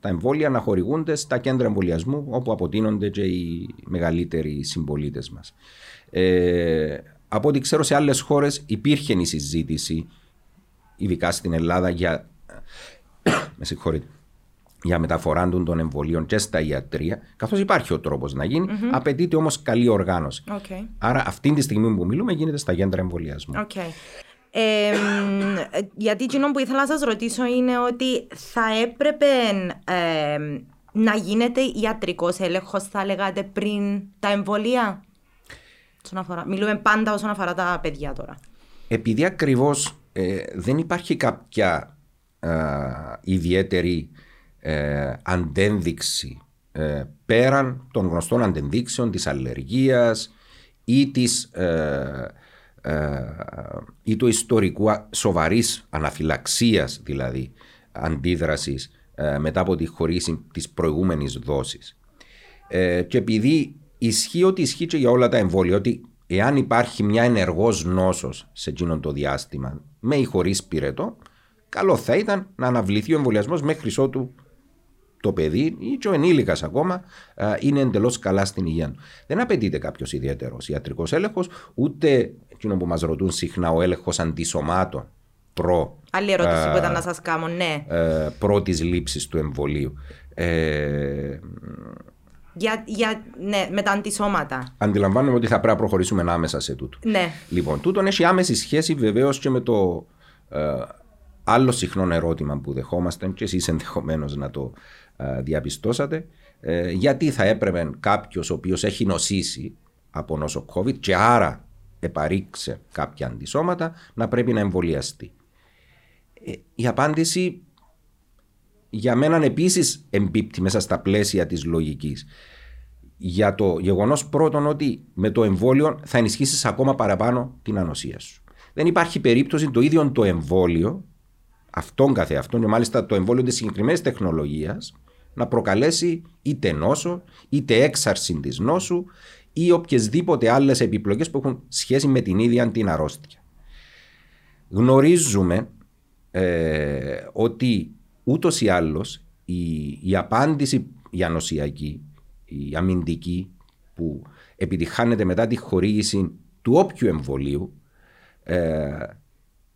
τα εμβόλια να χορηγούνται στα κέντρα εμβολιασμού όπου αποτείνονται και οι μεγαλύτεροι συμπολίτες μας. Ε, από ό,τι ξέρω σε άλλες χώρες υπήρχε η συζήτηση, ειδικά στην Ελλάδα, για, με για μεταφορά των εμβολίων και στα ιατρία, καθώς υπάρχει ο τρόπος να γίνει, mm-hmm. απαιτείται όμως καλή οργάνωση. Okay. Άρα, αυτή τη στιγμή που μιλούμε γίνεται στα κέντρα εμβολιασμού. Okay. Ε, γιατί εκείνο που ήθελα να σας ρωτήσω είναι ότι θα έπρεπε ε, να γίνεται ιατρικός έλεγχος, θα λέγατε, πριν τα εμβολία. Αφορά, μιλούμε πάντα όσον αφορά τα παιδιά τώρα. Επειδή ακριβώς ε, δεν υπάρχει κάποια ιδιαίτερη ε, αντένδειξη ε, πέραν των γνωστών αντενδείξεων της αλλεργίας ή, της, ε, ή του ιστορικού σοβαρής αναφυλαξίας δηλαδή αντίδρασης μετά από τη χωρίση της προηγούμενης δόσης. και επειδή ισχύει ότι ισχύει και για όλα τα εμβόλια, ότι εάν υπάρχει μια ενεργός νόσος σε εκείνο το διάστημα, με ή χωρίς πυρετό, καλό θα ήταν να αναβληθεί ο εμβολιασμός μέχρι ότου το παιδί ή και ο ενήλικας ακόμα είναι εντελώς καλά στην υγεία του. Δεν απαιτείται κάποιος ιδιαίτερος ιατρικός έλεγχος, ούτε εκείνο που μας ρωτούν συχνά ο έλεγχος αντισωμάτων προ. Άλλη ερώτηση που ήταν να σας κάνω, ναι. Ε, προ τη λήψης του εμβολίου. Ε, για, για, ναι, με τα αντισώματα. Αντιλαμβάνομαι ότι θα πρέπει να προχωρήσουμε άμεσα σε τούτο. Ναι. Λοιπόν, τούτο έχει άμεση σχέση βεβαίως και με το ε, άλλο συχνό ερώτημα που δεχόμαστε και εσείς ενδεχομένως να το ε, διαπιστώσατε. Ε, γιατί θα έπρεπε κάποιος ο οποίος έχει νοσήσει από νόσο COVID και άρα επαρρήξε κάποια αντισώματα να πρέπει να εμβολιαστεί. Ε, η απάντηση για μένα επίσης εμπίπτει μέσα στα πλαίσια της λογικής. Για το γεγονός πρώτον ότι με το εμβόλιο θα ενισχύσεις ακόμα παραπάνω την ανοσία σου. Δεν υπάρχει περίπτωση το ίδιο το εμβόλιο, αυτόν καθεαυτόν και μάλιστα το εμβόλιο της συγκεκριμένης τεχνολογίας, να προκαλέσει είτε νόσο, είτε έξαρση της νόσου ή οποιασδήποτε άλλες επιπλοκές που έχουν σχέση με την ίδια την αρρώστια. Γνωρίζουμε ε, ότι ούτως ή άλλως η, η απάντηση η ανοσιακή, η αμυντική που επιτυχάνεται μετά τη χορήγηση του όποιου εμβολίου ε,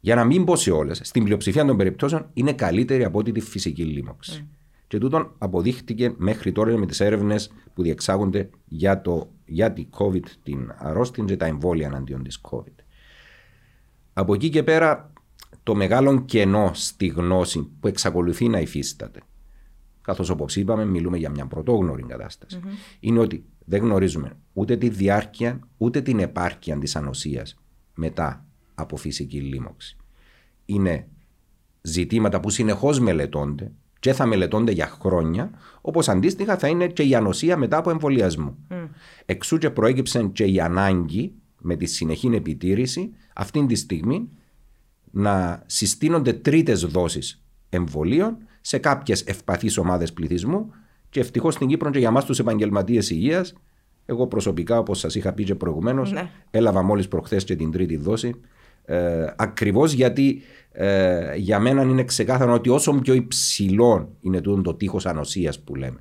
για να μην πω σε όλες, στην πλειοψηφία των περιπτώσεων είναι καλύτερη από ό,τι τη φυσική λίμωξη. Mm. Και τούτον αποδείχτηκε μέχρι τώρα με τις έρευνες που διεξάγονται για, το, για την COVID, την αρρώστια και τα εμβόλια εναντίον της COVID. Από εκεί και πέρα, το μεγάλο κενό στη γνώση που εξακολουθεί να υφίσταται, καθώς όπως είπαμε, μιλούμε για μια πρωτόγνωρη κατάσταση, mm-hmm. είναι ότι δεν γνωρίζουμε ούτε τη διάρκεια ούτε την επάρκεια της ανοσίας μετά από φυσική λίμωξη. Είναι ζητήματα που συνεχώς μελετώνται και θα μελετώνται για χρόνια, όπως αντίστοιχα θα είναι και η ανοσία μετά από εμβολιασμό. Mm. Εξού και προέκυψε και η ανάγκη με τη συνεχή επιτήρηση αυτή τη στιγμή να συστήνονται τρίτες δόσεις εμβολίων σε κάποιες ευπαθείς ομάδες πληθυσμού και ευτυχώς στην Κύπρο και για εμάς τους επαγγελματίες υγείας, εγώ προσωπικά, όπως σας είχα πει και προηγουμένως, ναι. έλαβα μόλις προχθές και την τρίτη δόση. Ε, Ακριβώς γιατί ε, για μένα είναι ξεκάθαρο ότι όσο πιο υψηλό είναι το τείχος ανοσίας που λέμε,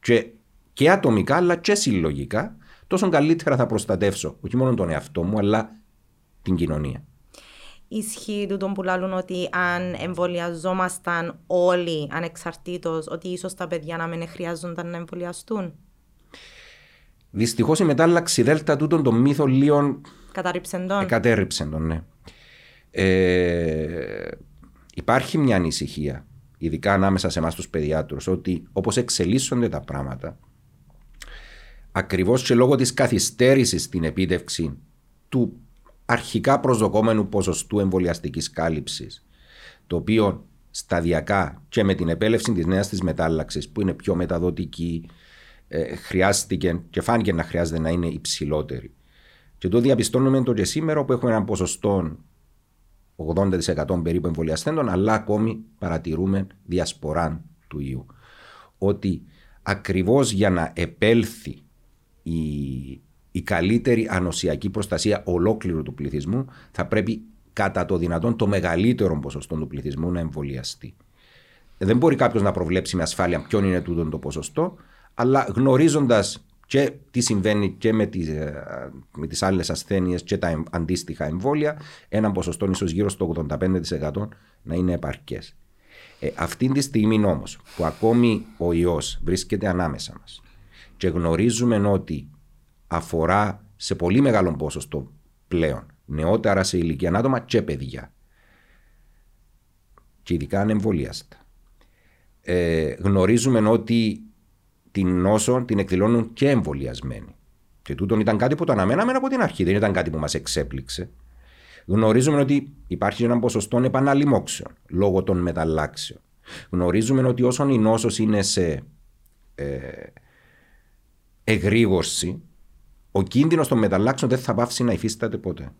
και, και ατομικά αλλά και συλλογικά, τόσο καλύτερα θα προστατεύσω όχι μόνο τον εαυτό μου, αλλά την κοινωνία. Ισχύει τούτο που λαλούν ότι αν εμβολιαζόμασταν όλοι ανεξαρτήτως, ότι ίσως τα παιδιά να μην χρειάζονταν να εμβολιαστούν; Δυστυχώς η μετάλλαξη Δέλτα τούτον το μύθο λίγο. Καταρρύψεν τον. Κατέρριψεν τον, ναι. Ε, υπάρχει μια ανησυχία, ειδικά ανάμεσα σε εμάς τους παιδιάτρους, ότι όπως εξελίσσονται τα πράγματα, ακριβώς και λόγω της καθυστέρησης στην επίτευξη του αρχικά προσδοκόμενου ποσοστού εμβολιαστικής κάλυψης, το οποίο σταδιακά και με την επέλευση της νέας της μετάλλαξης, που είναι πιο μεταδοτική, ε, χρειάστηκε και φάνηκε να χρειάζεται να είναι υψηλότερη. Και το διαπιστώνουμε το και σήμερα που έχουμε ένα ποσοστό 80% περίπου εμβολιαστέντων, αλλά ακόμη παρατηρούμε διασπορά του ιού. Ότι ακριβώς για να επέλθει η, η καλύτερη ανοσιακή προστασία ολόκληρου του πληθυσμού, θα πρέπει κατά το δυνατόν το μεγαλύτερο ποσοστό του πληθυσμού να εμβολιαστεί. Δεν μπορεί κάποιος να προβλέψει με ασφάλεια ποιο είναι τούτο το ποσοστό, αλλά γνωρίζοντας και τι συμβαίνει και με τις, ε, με τις άλλες ασθένειες και τα αντίστοιχα εμβόλια, ένα ποσοστό ίσως γύρω στο 85% να είναι επαρκές. Ε, αυτή τη στιγμή όμως που ακόμη ο ιός βρίσκεται ανάμεσα μας και γνωρίζουμε ότι αφορά σε πολύ μεγάλο ποσοστό πλέον νεότερα σε ηλικία άτομα και παιδιά και ειδικά ανεμβολίαστα. Ε, γνωρίζουμε ότι την νόσο την εκδηλώνουν και εμβολιασμένοι. Και τούτον ήταν κάτι που το αναμέναμε από την αρχή, δεν ήταν κάτι που μας εξέπληξε. Γνωρίζουμε ότι υπάρχει ένα ποσοστό επαναλημόξεων λόγω των μεταλλάξεων. Γνωρίζουμε ότι όσον η νόσος είναι σε ε, εγρήγορση, ο κίνδυνος των μεταλλάξεων δεν θα πάψει να υφίσταται ποτέ.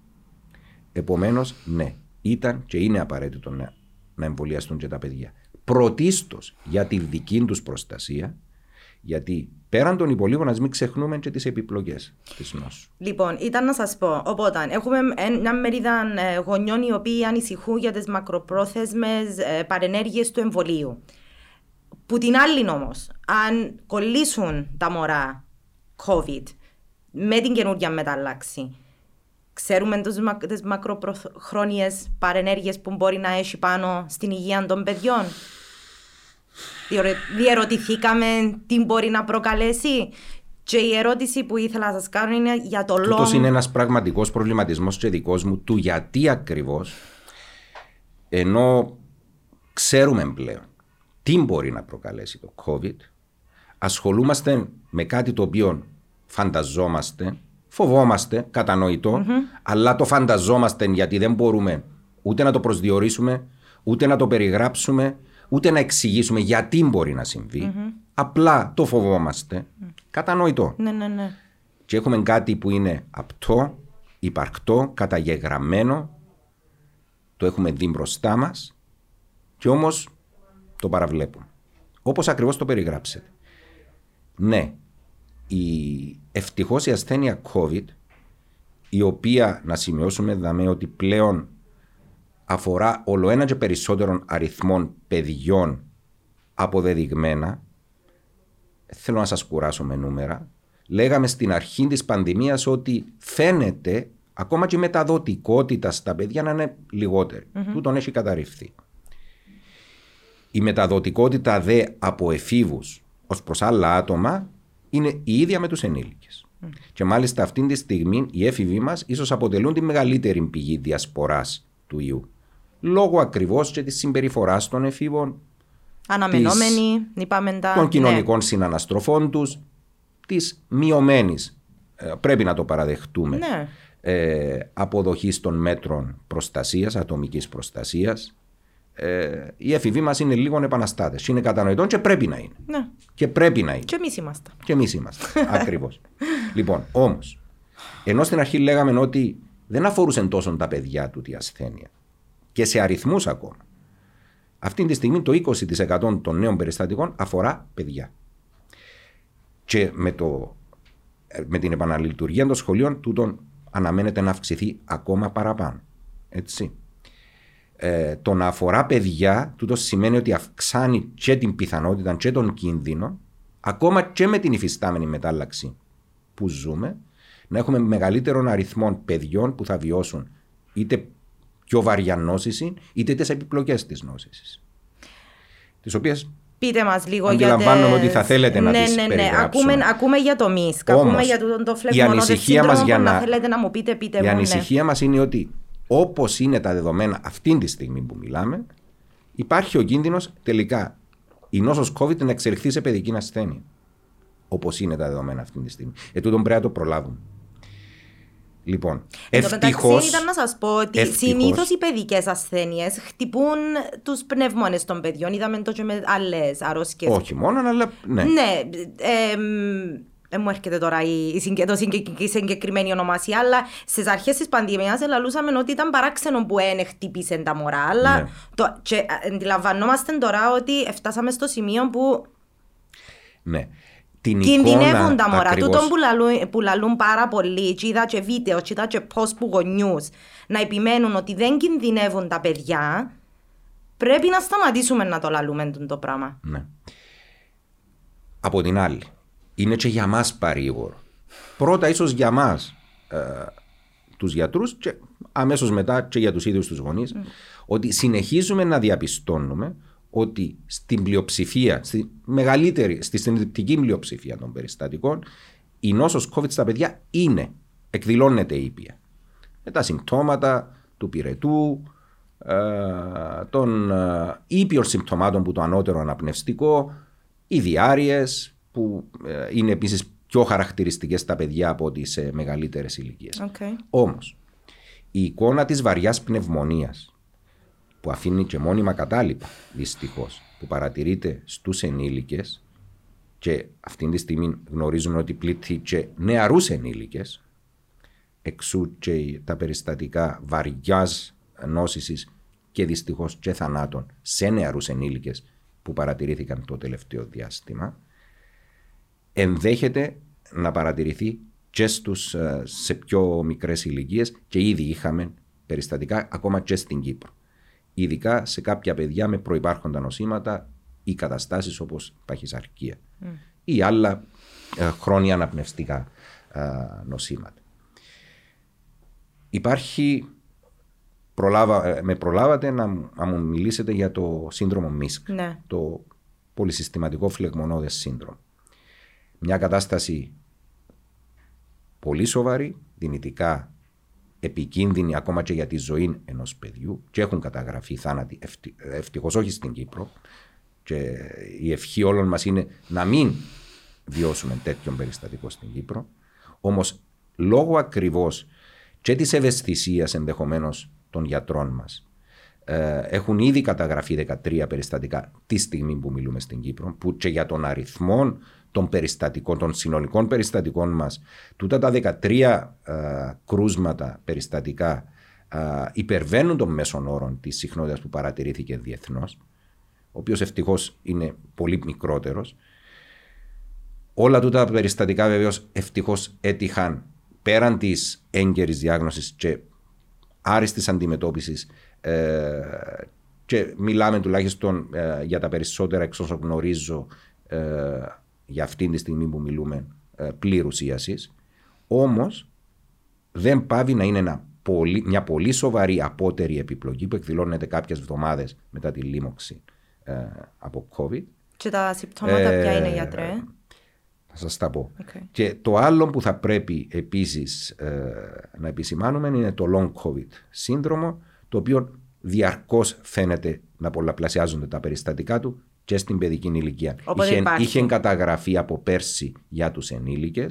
Επομένως, ναι, ήταν και είναι απαραίτητο να, να εμβολιαστούν και τα παιδιά. Πρωτίστως για τη δική τους προστασία γιατί πέραν των υπολείπων, ας μην ξεχνούμε και τις επιπλοκές της νόσου. Λοιπόν, ήταν να σας πω. Οπότε, έχουμε μια μερίδα ε, γονιών οι οποίοι ανησυχούν για τις μακροπρόθεσμες παρενέργειες του εμβολίου. Που την άλλη όμως, αν κολλήσουν τα μωρά COVID με την καινούργια μεταλλάξη, ξέρουμε τις μακροχρόνιε παρενέργειες που μπορεί να έχει πάνω στην υγεία των παιδιών διερωτηθήκαμε τι μπορεί να προκαλέσει. Και η ερώτηση που ήθελα να σας κάνω είναι για το λόγο. Αυτό είναι ένας πραγματικός προβληματισμός και δικός μου του γιατί ακριβώς ενώ ξέρουμε πλέον τι μπορεί να προκαλέσει το COVID, ασχολούμαστε με κάτι το οποίο φανταζόμαστε, φοβόμαστε, αλλά το φανταζόμαστε γιατί δεν μπορούμε ούτε να το προσδιορίσουμε, ούτε να το περιγράψουμε, ούτε να εξηγήσουμε γιατί μπορεί να συμβει Απλά το φοβόμαστε. Κατανοητό. Ναι, ναι, ναι. Και έχουμε κάτι που είναι απτό, υπαρκτό, καταγεγραμμένο. Το έχουμε δει μπροστά μας. Και όμως το παραβλέπουμε. Όπως ακριβώς το περιγράψετε. Ναι, η ευτυχώς η ασθένεια COVID, η οποία να σημειώσουμε δαμέ ότι πλέον αφορά όλο ένα και περισσότερων αριθμών παιδιών αποδεδειγμένα. Θέλω να σας κουράσω με νούμερα. Λέγαμε στην αρχή της πανδημίας ότι φαίνεται ακόμα και η μεταδοτικότητα στα παιδιά να είναι λιγότερη. Τούτον έχει καταρριφθεί. Η μεταδοτικότητα δε από εφήβους ως προς άλλα άτομα είναι η ίδια με τους ενήλικες. Και μάλιστα αυτή τη στιγμή οι έφηβοι μας ίσως αποτελούν τη μεγαλύτερη πηγή διασποράς του ιού. Λόγω ακριβώς και της συμπεριφοράς των εφήβων, Αναμενόμενοι, είπαμε τα. των ναι. κοινωνικών συναναστροφών τους, της μειωμένης, πρέπει να το παραδεχτούμε, Ναι. ε, αποδοχής των μέτρων προστασίας, ατομικής προστασίας. Ε, οι έφηβοι μας είναι λίγο επαναστάτες. Είναι κατανοητόν και πρέπει να είναι. Ναι. Και πρέπει να είναι. Και εμείς είμαστε. Και εμείς είμαστε. Ακριβώς. λοιπόν, όμως, ενώ στην αρχή λέγαμε ότι δεν αφορούσε τόσο τα παιδιά του η ασθένεια και σε αριθμούς ακόμα. Αυτή τη στιγμή το 20% των νέων περιστατικών αφορά παιδιά. Και με, το, με την επαναλειτουργία των σχολείων, τούτον αναμένεται να αυξηθεί ακόμα παραπάνω. Έτσι. Ε, το να αφορά παιδιά, τούτος σημαίνει ότι αυξάνει και την πιθανότητα και τον κίνδυνο, ακόμα και με την υφιστάμενη μετάλλαξη που ζούμε, να έχουμε μεγαλύτερων αριθμών παιδιών που θα βιώσουν είτε πιο βαριά νόσηση, είτε τις επιπλοκές της νόσησης. Τις οποίες Πείτε μας λίγο Αντιλαμβάνομαι για. ότι θα θέλετε να ναι, τις ναι, ναι. περιγράψουμε. Ακούμε, ακούμε για το ΜΙΣΚ. Όμως, Ακούμε για το, το η φλεγμονώδες ανησυχία μας σύνδρομο για που να- να θέλετε να μου πείτε, πείτε η μου. ναι. ανησυχία μας είναι ότι όπως είναι τα δεδομένα αυτή τη στιγμή που μιλάμε, υπάρχει ο κίνδυνος τελικά η νόσος COVID να εξελιχθεί σε παιδική ασθένεια. Όπως είναι τα δεδομένα αυτή τη στιγμή. Ε, τούτον πρέπει να το προλάβουμε. Λοιπόν, Εν τω μεταξύ, ευτυχώ. ήταν να σας πω ότι ευτυχώς. συνήθως οι παιδικές ασθένειες χτυπούν τους πνεύμονε των παιδιών. Είδαμε το και με άλλες αρρώσκε. Όχι μόνο, αλλά ναι. Ναι, ε, δεν μου έρχεται τώρα η, η, συγκε- το συγκε- η συγκεκριμένη ονομασία, αλλά στις αρχές της πανδημίας ελαλούσαμε ότι ήταν παράξενο που δεν χτύπησε τα μωρά. Αλλά Ναι. το, και ε, αντιλαμβανόμαστε τώρα ότι φτάσαμε στο σημείο που ναι. Την κινδυνεύουν εικόνα τα μωρά. ακριβώς- Τούτον που λαλούν, που λαλούν πάρα πολύ, και είδα και βίντεο, και είδα και post που γονιούς να επιμένουν ότι δεν κινδυνεύουν τα παιδιά, πρέπει να σταματήσουμε να το λαλούμε τούτο το πράγμα. Ναι. Από την άλλη, είναι και για μας παρήγορο. Πρώτα ίσως για μας ε, τους γιατρούς και αμέσως μετά και για τους ίδιους τους γονείς ότι συνεχίζουμε να διαπιστώνουμε ότι στην πλειοψηφία, στη μεγαλύτερη, στη συντριπτική πλειοψηφία των περιστατικών η νόσος COVID στα παιδιά είναι, εκδηλώνεται ήπια. Με τα συμπτώματα του πυρετού, ε, των ε, ήπιων συμπτωμάτων που το ανώτερο αναπνευστικό, οι διάρειες που ε, είναι επίσης πιο χαρακτηριστικές στα παιδιά από ότι σε μεγαλύτερες ηλικίες. Okay. Όμως, η εικόνα της βαριάς πνευμονίας που αφήνει και μόνιμα κατάλοιπα, δυστυχώς, που παρατηρείται στους ενήλικες και αυτή τη στιγμή γνωρίζουμε ότι πλήττει και νεαρούς ενήλικες, εξού και τα περιστατικά βαριάς νόσησης και δυστυχώς και θανάτων σε νεαρούς ενήλικες που παρατηρήθηκαν το τελευταίο διάστημα, ενδέχεται να παρατηρηθεί και στους, ε, σε πιο μικρές ηλικίες και ήδη είχαμε περιστατικά ακόμα και στην Κύπρο. Ειδικά σε κάποια παιδιά με προϋπάρχοντα νοσήματα ή καταστάσεις όπως παχυσαρκία ή άλλα ε, χρόνια αναπνευστικά ε, νοσήματα. Υπάρχει, προλάβα, ε, με προλάβατε να, μου- να μου μιλήσετε για το σύνδρομο ΜΙΣΚ, Ναι. το πολυσυστηματικό φλεγμονώδες σύνδρομο. Μια κατάσταση πολύ σοβαρή, δυνητικά επικίνδυνη ακόμα και για τη ζωή ενός παιδιού και έχουν καταγραφεί θάνατοι, ευτυ, ευτυχώς όχι στην Κύπρο και η ευχή όλων μας είναι να μην βιώσουμε τέτοιον περιστατικό στην Κύπρο. Όμως λόγω ακριβώς και της ευαισθησίας ενδεχομένως των γιατρών μας ε, έχουν ήδη καταγραφεί 13 περιστατικά τη στιγμή που μιλούμε στην Κύπρο, που και για τον αριθμό των περιστατικών, των συνολικών περιστατικών μας, τούτα τα 13 ε, κρούσματα περιστατικά ε, υπερβαίνουν των μέσων όρων της συχνότητας που παρατηρήθηκε διεθνώς, ο οποίος ευτυχώς είναι πολύ μικρότερος. Όλα τούτα τα περιστατικά βεβαίως ευτυχώς έτυχαν πέραν της έγκαιρης διάγνωσης και άριστης αντιμετώπισης ε, και μιλάμε τουλάχιστον ε, για τα περισσότερα εξ όσων γνωρίζω ε, για αυτήν τη στιγμή που μιλούμε ε, πλήρους ίασης. Όμως δεν πάβει να είναι ένα πολύ, μια πολύ σοβαρή απότερη επιπλοκή που εκδηλώνεται κάποιες εβδομάδες μετά τη λίμωξη ε, από COVID. Και τα συμπτώματα ε, ποια είναι, γιατρέ; Θα σας τα πω. Και το άλλο που θα πρέπει επίσης ε, να επισημάνουμε είναι το long COVID σύνδρομο, το οποίο διαρκώς φαίνεται να πολλαπλασιάζονται τα περιστατικά του και στην παιδική ηλικία. Είχε, είχε καταγραφεί από πέρσι για τους ενηλικε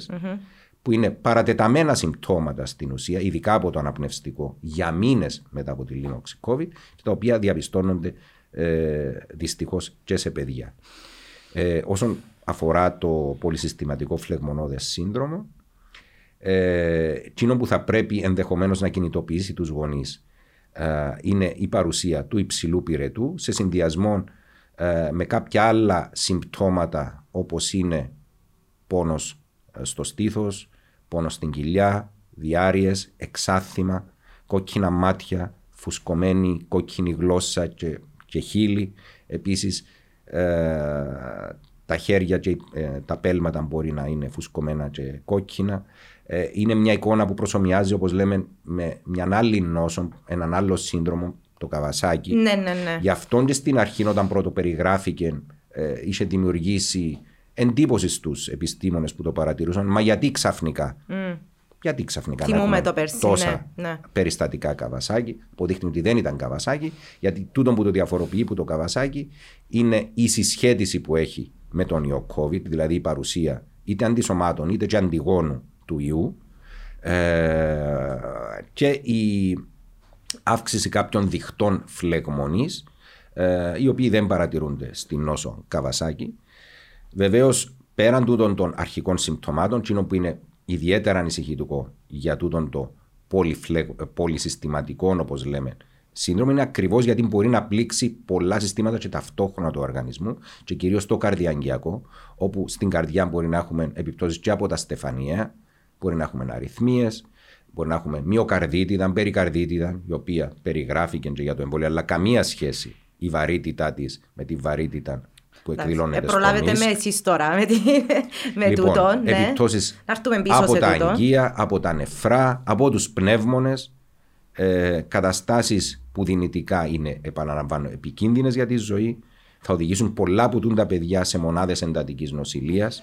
που είναι παρατεταμένα συμπτώματα στην ουσία, ειδικά από το αναπνευστικό, για μήνες μετά από τη λίμωξη COVID, τα οποία διαπιστώνονται ε, δυστυχώς και σε παιδιά. Ε, όσον αφορά το πολυσυστηματικό φλεγμονώδες σύνδρομο, ε, εκείνο που θα πρέπει ενδεχομένως να κινητοποιήσει τους γονείς ε, είναι η παρουσία του υψηλού πυρετού σε συνδυασμό ε, με κάποια άλλα συμπτώματα όπως είναι πόνος ε, στο στήθος, πόνος στην κοιλιά, διάρειες, εξάθημα, κόκκινα μάτια, φουσκωμένη κόκκινη γλώσσα και, και χείλη. Επίσης τα χέρια και τα πέλματα μπορεί να είναι φουσκωμένα και κόκκινα. Ε, είναι μια εικόνα που προσωμιάζει, όπως λέμε, με μια άλλη νόσο, έναν άλλο σύνδρομο, το Καβασάκι. Ναι, ναι, ναι. Γι' αυτόν και στην αρχή, όταν πρώτο περιγράφηκε, ε, είχε δημιουργήσει εντύπωση στους επιστήμονες που το παρατηρούσαν. Μα γιατί ξαφνικά; Mm. Γιατί ξαφνικά Θυμούμε το περσί, τόσα ναι, ναι. περιστατικά καβασάκι. Αποδείχνει ότι δεν ήταν καβασάκι, γιατί τούτο που το διαφοροποιεί που το καβασάκι είναι η συσχέτιση που έχει με τον ιό COVID, δηλαδή η παρουσία είτε αντισωμάτων είτε και αντιγόνου του ιού ε, και η αύξηση κάποιων διχτών φλεγμονής ε, οι οποίοι δεν παρατηρούνται στην νόσο Καβασάκη. Βεβαίως, πέραν τούτων των αρχικών συμπτωμάτων, εκείνο που είναι ιδιαίτερα ανησυχητικό για τούτον το πολυσυστηματικό, όπως λέμε, σύνδρομο, είναι ακριβώς γιατί μπορεί να πλήξει πολλά συστήματα και ταυτόχρονα του οργανισμού και κυρίως το καρδιαγγειακό, όπου στην καρδιά μπορεί να έχουμε επιπτώσεις και από τα στεφανία, Μπορεί να έχουμε αριθμίες, μπορεί να έχουμε μυοκαρδίτιδα, περικαρδίτιδα, η οποία περιγράφηκε και για το εμβόλιο, αλλά καμία σχέση η βαρύτητά της με τη βαρύτητα που εκδηλώνεται ε, Προλάβετε με εσείς τώρα με, τη, με λοιπόν, τούτο. Ναι. Επιπτώσεις από τα αγγεία, από τα νεφρά, από τους πνεύμονες. Ε, καταστάσεις που δυνητικά είναι, επαναλαμβάνω, επικίνδυνες για τη ζωή. Θα οδηγήσουν πολλά που τούν τα παιδιά σε μονάδες εντατικής νοσηλείας.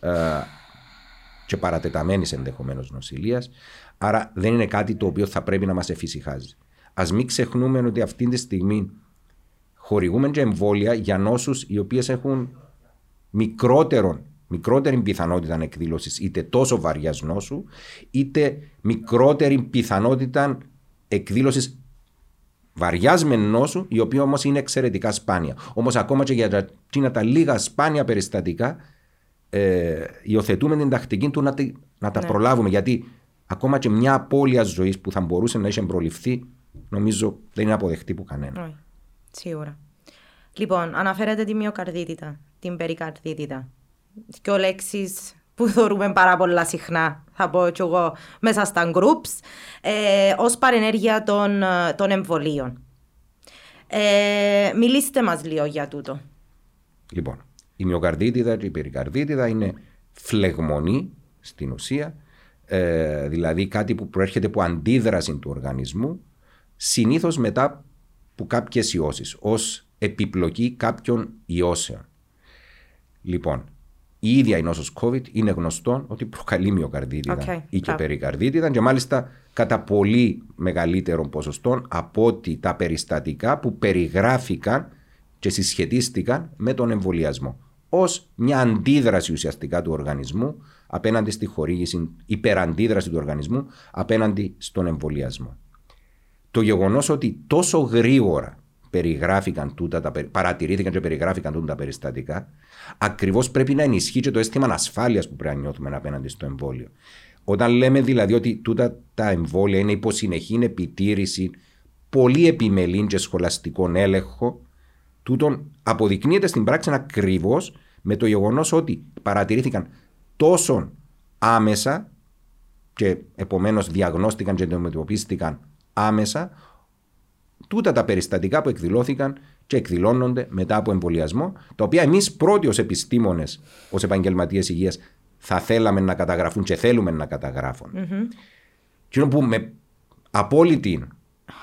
Ε, και παρατεταμένης ενδεχομένως νοσηλείας. Άρα δεν είναι κάτι το οποίο θα πρέπει να μας εφησυχάζει. Α μην ξεχνούμε ότι αυτή τη στιγμή χορηγούμε και εμβόλια για νόσους οι οποίες έχουν μικρότερο, μικρότερη πιθανότητα εκδήλωσης είτε τόσο βαριάς νόσου, είτε μικρότερη πιθανότητα εκδήλωσης βαριάς με νόσου, η οποία όμως είναι εξαιρετικά σπάνια. Όμως ακόμα και για τα λίγα σπάνια περιστατικά ε, υιοθετούμε την τακτική του να, να τα ναι. προλάβουμε. Γιατί ακόμα και μια απώλεια ζωής που θα μπορούσε να έχει προληφθεί, νομίζω δεν είναι αποδεκτή που κανένα. Όχι. Σίγουρα. Λοιπόν, αναφέρατε τη μυοκαρδίτητα, την περικαρδίτητα. Δύο λέξεις που θεωρούμε πάρα πολλά συχνά, θα πω κι εγώ, μέσα στα groups, ε, ως παρενέργεια των, των εμβολίων. Ε, μιλήστε μας λίγο για τούτο. Λοιπόν, η μυοκαρδίτιδα και η περικαρδίτιδα είναι φλεγμονή στην ουσία, ε, δηλαδή κάτι που προέρχεται από αντίδραση του οργανισμού, συνήθως μετά από κάποιες ιώσεις, ως επιπλοκή κάποιων ιώσεων. Λοιπόν, η ίδια η νόσος COVID είναι γνωστό ότι προκαλεί μυοκαρδίτιδα okay. ή και περικαρδίτιδα και μάλιστα κατά πολύ μεγαλύτερων ποσοστών από ότι τα περιστατικά που περιγράφηκαν και συσχετίστηκαν με τον εμβολιασμό ως μια αντίδραση ουσιαστικά του οργανισμού απέναντι στη χορήγηση, υπεραντίδραση του οργανισμού απέναντι στον εμβολιασμό. Το γεγονός ότι τόσο γρήγορα περιγράφηκαν τούτα, τα, παρατηρήθηκαν και περιγράφηκαν τούτα τα περιστατικά, ακριβώς πρέπει να ενισχύει και το αίσθημα ασφάλεια που πρέπει να νιώθουμε απέναντι στο εμβόλιο. Όταν λέμε δηλαδή ότι τούτα τα εμβόλια είναι υποσυνεχή επιτήρηση, πολύ επιμελή και σχολαστικών έλεγχο, τούτον αποδεικνύεται στην πράξη ακριβώς με το γεγονός ότι παρατηρήθηκαν τόσο άμεσα και επομένως διαγνώστηκαν και αντιμετωπίστηκαν άμεσα τούτα τα περιστατικά που εκδηλώθηκαν και εκδηλώνονται μετά από εμβολιασμό, τα οποία εμείς πρώτοι ως επιστήμονες, ως επαγγελματίες υγείας, θα θέλαμε να καταγραφούν και θέλουμε να καταγραφουν Και που με απόλυτη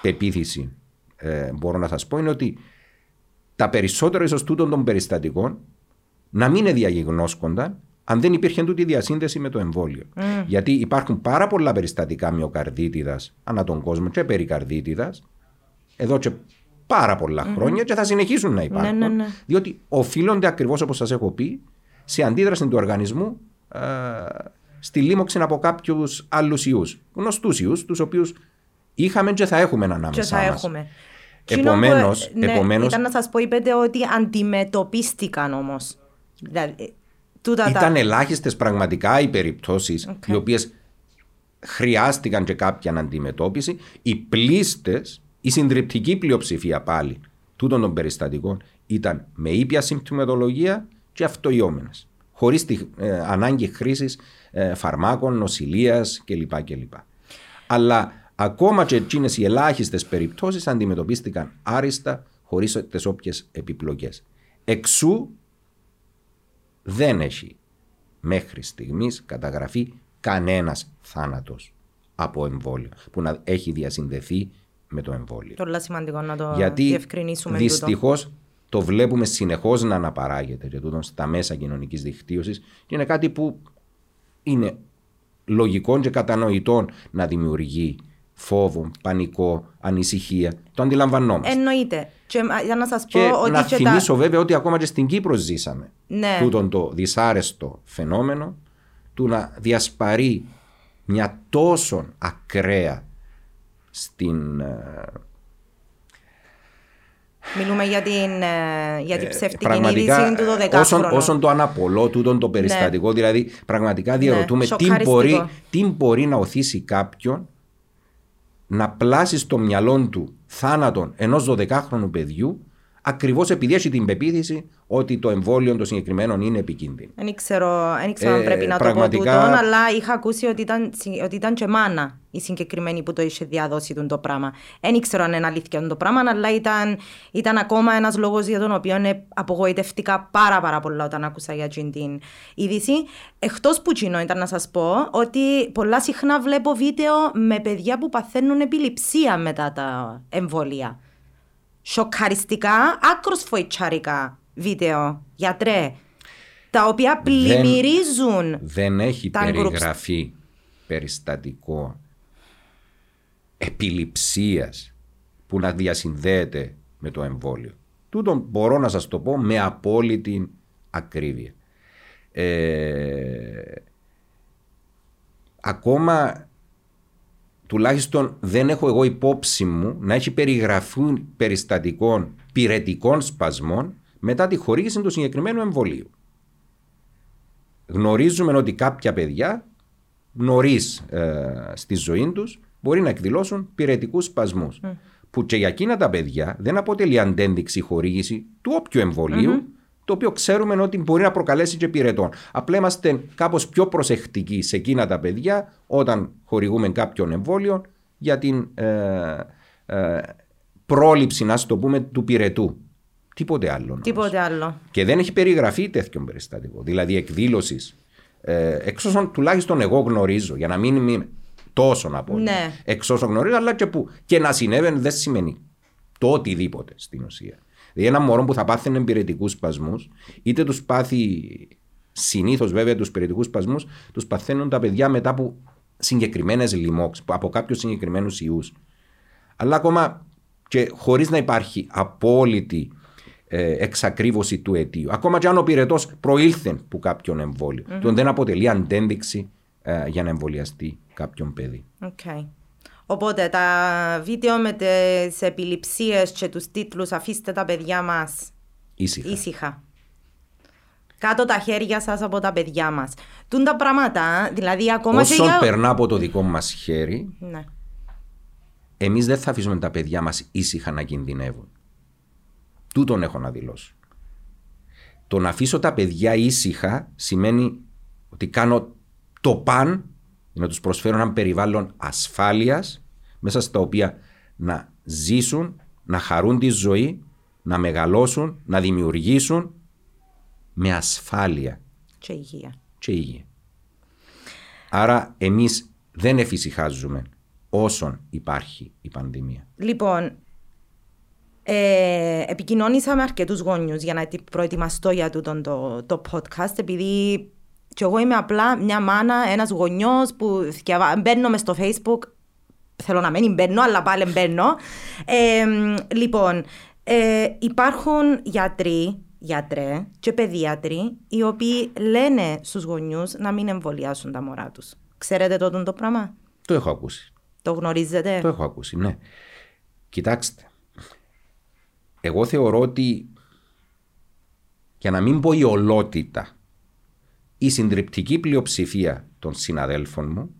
πεποίθηση ε, μπορώ να σας πω είναι ότι τα περισσότερα ίσως τούτων των περιστατικών να μην διαγιγνώσκονταν αν δεν υπήρχε τούτη διασύνδεση με το εμβόλιο. Mm. Γιατί υπάρχουν πάρα πολλά περιστατικά μυοκαρδίτιδας ανά τον κόσμο και περικαρδίτιδας εδώ και πάρα πολλά mm-hmm. χρόνια και θα συνεχίσουν να υπάρχουν. Ναι, ναι, ναι. Διότι οφείλονται ακριβώς όπως σας έχω πει σε αντίδραση του οργανισμού ε, στη λίμωξη από κάποιους άλλους ιούς. Γνωστούς ιούς, τους οποίους είχαμε και θα έχουμε ανάμεσα. Και θα μας. έχουμε. Επομένως. Ναι, επομένως, ήταν να σας πω, είπετε ότι αντιμετωπίστηκαν όμως. Δηλαδή, ήταν ελάχιστες πραγματικά οι περιπτώσεις okay. οι οποίες χρειάστηκαν και κάποια αντιμετώπιση. Οι πλήστες, η συντριπτική πλειοψηφία πάλι τούτων των περιστατικών ήταν με ήπια συμπτωματολογία και αυτοϊόμενες. Χωρίς ε, ανάγκη χρήσης ε, φαρμάκων, νοσηλείας κλπ. κλπ. Αλλά ακόμα και εκείνες οι ελάχιστες περιπτώσεις αντιμετωπίστηκαν άριστα χωρίς τις όποιες επιπλοκές. Εξού δεν έχει μέχρι στιγμής καταγραφεί κανένας θάνατος από εμβόλιο που να έχει διασυνδεθεί με το εμβόλιο. Τώρα σημαντικό να το Γιατί διευκρινίσουμε. Δυστυχώς το βλέπουμε συνεχώς να αναπαράγεται και τούτο στα μέσα κοινωνικής δικτύωσης και είναι κάτι που είναι λογικό και κατανοητό να δημιουργεί φόβο, πανικό, ανησυχία. Το αντιλαμβανόμαστε. Εννοείται. Και, για να σας πω ότι να θυμίσω τα... βέβαια ότι ακόμα και στην Κύπρο ζήσαμε ναι. τούτον το δυσάρεστο φαινόμενο του να διασπαρεί μια τόσο ακραία στην... Ε, Μιλούμε για την, ε, για την ε, ψευτική ε, είδηση του 12 όσον, όσον το αναπολώ τούτον το περιστατικό, ναι. δηλαδή πραγματικά διαρωτούμε ναι. τι, μπορεί, τι μπορεί να οθήσει κάποιον να πλάσεις στο μυαλό του θάνατον ενός 12χρονου παιδιού ακριβώς επειδή έχει την πεποίθηση ότι το εμβόλιο των συγκεκριμένων είναι επικίνδυνο. Δεν ξέρω, δεν ξέρω αν πρέπει να πραγματικά... το πω τούτο, αλλά είχα ακούσει ότι ήταν, ότι ήταν και μάνα η συγκεκριμένη που το είχε διαδώσει το πράγμα. Δεν ξέρω αν είναι αλήθεια το πράγμα, αλλά ήταν, ήταν ακόμα ένας λόγος για τον οποίο απογοητευτικά πάρα, πάρα πολλά όταν άκουσα για την είδηση. Εκτός που τσινό ήταν να σας πω ότι πολλά συχνά βλέπω βίντεο με παιδιά που παθαίνουν επιληψία μετά τα εμβόλια. Σοκαριστικά, άκρος φοητσαρικά βίντεο, γιατρέ, τα οποία πλημμυρίζουν. Δεν, δεν έχει περιγραφεί περιστατικό επιληψίας που να διασυνδέεται με το εμβόλιο. Τούτο μπορώ να σας το πω με απόλυτη ακρίβεια. Ε, ακόμα τουλάχιστον δεν έχω εγώ υπόψη μου να έχει περιγραφούν περιστατικών πυρετικών σπασμών μετά τη χορήγηση του συγκεκριμένου εμβολίου. Γνωρίζουμε ότι κάποια παιδιά νωρίς ε, στη ζωή τους μπορεί να εκδηλώσουν πυρετικούς σπασμούς. Που και για εκείνα τα παιδιά δεν αποτελεί αντένδειξη χορήγηση του όποιου το οποίο ξέρουμε ότι μπορεί να προκαλέσει και πυρετών. Απλά είμαστε κάπως πιο προσεκτικοί σε εκείνα τα παιδιά όταν χορηγούμε κάποιον εμβόλιο για την ε, ε, πρόληψη, να το πούμε, του πυρετού. Τίποτε άλλο. Τίποτε άλλο. Και δεν έχει περιγραφεί τέτοιο περιστατικό. Δηλαδή εκδήλωσης. Ε, εξ όσων τουλάχιστον εγώ γνωρίζω, για να μην είμαι τόσο να πω. Ναι. Εξ όσων γνωρίζω, αλλά και που και να συνέβαινε δεν σημαίνει το οτιδήποτε στην ουσία. Δηλαδή ένα μωρό που θα πάθει εμπειρετικούς σπασμούς, είτε τους πάθει συνήθως βέβαια τους πυρετικού σπασμούς, τους παθαίνουν τα παιδιά μετά από συγκεκριμένες λοιμώξεις, από κάποιους συγκεκριμένους ιούς. Αλλά ακόμα και χωρίς να υπάρχει απόλυτη ε, εξακρίβωση του αιτίου. Ακόμα και αν ο πυρετός προήλθε που κάποιον εμβόλιο, mm-hmm. τον δεν αποτελεί αντένδειξη ε, για να εμβολιαστεί κάποιον παιδί. Okay. Οπότε τα βίντεο με τις επιληψίες και τους τίτλους αφήστε τα παιδιά μας ήσυχα. ήσυχα. Κάτω τα χέρια σας από τα παιδιά μας. Τούν τα πράγματα, δηλαδή ακόμα Όσο για... περνά από το δικό μας χέρι, ναι. εμείς δεν θα αφήσουμε τα παιδιά μας ήσυχα να κινδυνεύουν. Τούτον έχω να δηλώσω. Το να αφήσω τα παιδιά ήσυχα σημαίνει ότι κάνω το παν να τους προσφέρω ένα περιβάλλον ασφάλειας μέσα στα οποία να ζήσουν, να χαρούν τη ζωή, να μεγαλώσουν, να δημιουργήσουν με ασφάλεια. Και υγεία. Και υγεία. Άρα εμείς δεν εφησυχάζουμε όσον υπάρχει η πανδημία. Λοιπόν, ε, επικοινώνησα με αρκετούς γονιούς για να προετοιμαστώ για τούτο το, το podcast, επειδή και εγώ είμαι απλά μια μάνα, ένας γονιός που μπαίνω στο Facebook. Θέλω να μην μπαίνω, αλλά πάλι μπαίνω. Ε, λοιπόν, ε, υπάρχουν γιατροί, γιατρέ και παιδίατροι, οι οποίοι λένε στους γονιούς να μην εμβολιάσουν τα μωρά τους. Ξέρετε τότε το πράγμα; Το έχω ακούσει. Το γνωρίζετε; Το έχω ακούσει, ναι. Κοιτάξτε, εγώ θεωρώ ότι για να μην πω η ολότητα, η συντριπτική πλειοψηφία των συναδέλφων μου,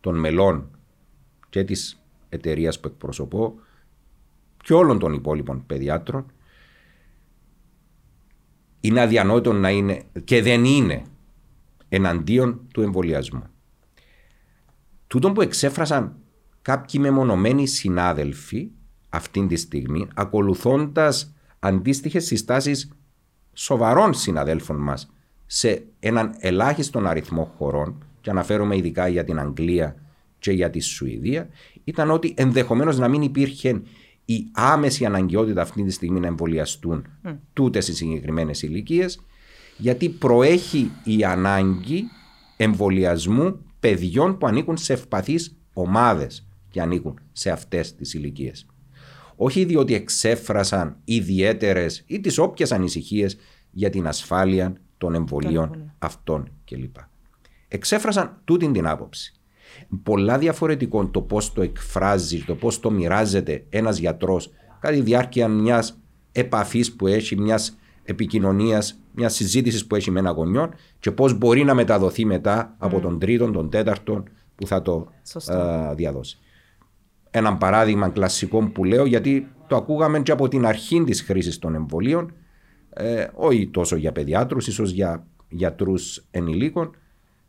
των μελών και της εταιρείας που εκπροσωπώ και όλων των υπόλοιπων παιδιάτρων είναι αδιανόητο να είναι και δεν είναι εναντίον του εμβολιασμού. Τούτο που εξέφρασαν κάποιοι μεμονωμένοι συνάδελφοι αυτή τη στιγμή, ακολουθώντας αντίστοιχες συστάσεις σοβαρών συναδέλφων μας σε έναν ελάχιστον αριθμό χωρών, και αναφέρομαι ειδικά για την Αγγλία και για τη Σουηδία, ήταν ότι ενδεχομένως να μην υπήρχε η άμεση αναγκαιότητα αυτή τη στιγμή να εμβολιαστούν mm. τούτες οι συγκεκριμένες ηλικίες, γιατί προέχει η ανάγκη εμβολιασμού παιδιών που ανήκουν σε ευπαθείς ομάδες και ανήκουν σε αυτές τις ηλικίες όχι διότι εξέφρασαν ιδιαίτερες ή τις όποιες ανησυχίες για την ασφάλεια των εμβολίων αυτών κλπ. Εξέφρασαν τούτη την άποψη. Πολλά διαφορετικό το πώς το εκφράζεις, το πώς το μοιράζεται ένας γιατρός κατά τη διάρκεια μιας επαφής που έχει, μιας επικοινωνίας, μιας συζήτησης που έχει με ένα γονιό και πώς μπορεί να μεταδοθεί μετά από τον τρίτον, τον τέταρτον που θα το διαδώσει ένα παράδειγμα κλασικό που λέω, γιατί το ακούγαμε και από την αρχή της χρήσης των εμβολίων, ε, όχι τόσο για παιδιάτρους, ίσως για γιατρούς ενηλίκων.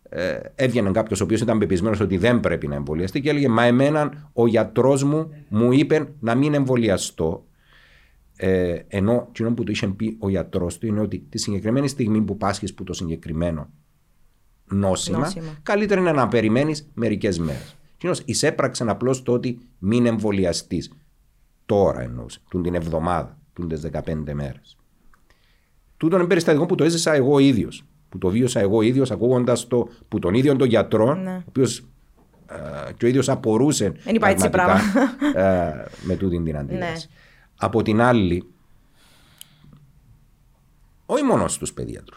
Ε, έβγαινε κάποιος ο οποίος ήταν πεπισμένος ότι δεν πρέπει να εμβολιαστεί και έλεγε Μα εμένα ο γιατρός μου μου είπε να μην εμβολιαστώ. Ε, ενώ εκείνο που του είχε πει ο γιατρός του είναι ότι τη συγκεκριμένη στιγμή που πάσχεις που το συγκεκριμένο νόσημα, νόσημα. καλύτερα είναι να περιμένεις μερικές μέρες. Εκείνο εισέπραξε απλώς το ότι μην εμβολιαστείς. Τώρα εννοούσε, του την εβδομάδα, του τις 15 μέρες. Τούτο είναι περιστατικό που το έζησα εγώ ίδιος. Που το βίωσα εγώ ίδιος, ακούγοντας το που τον ίδιο τον γιατρό, ναι. ο οποίος ε, και ο ίδιος απορούσε. Δεν υπάρχει έτσι πράγμα. Ε, με τούτη την αντίδραση. Ναι. Από την άλλη, όχι μόνο στους παιδίατρου,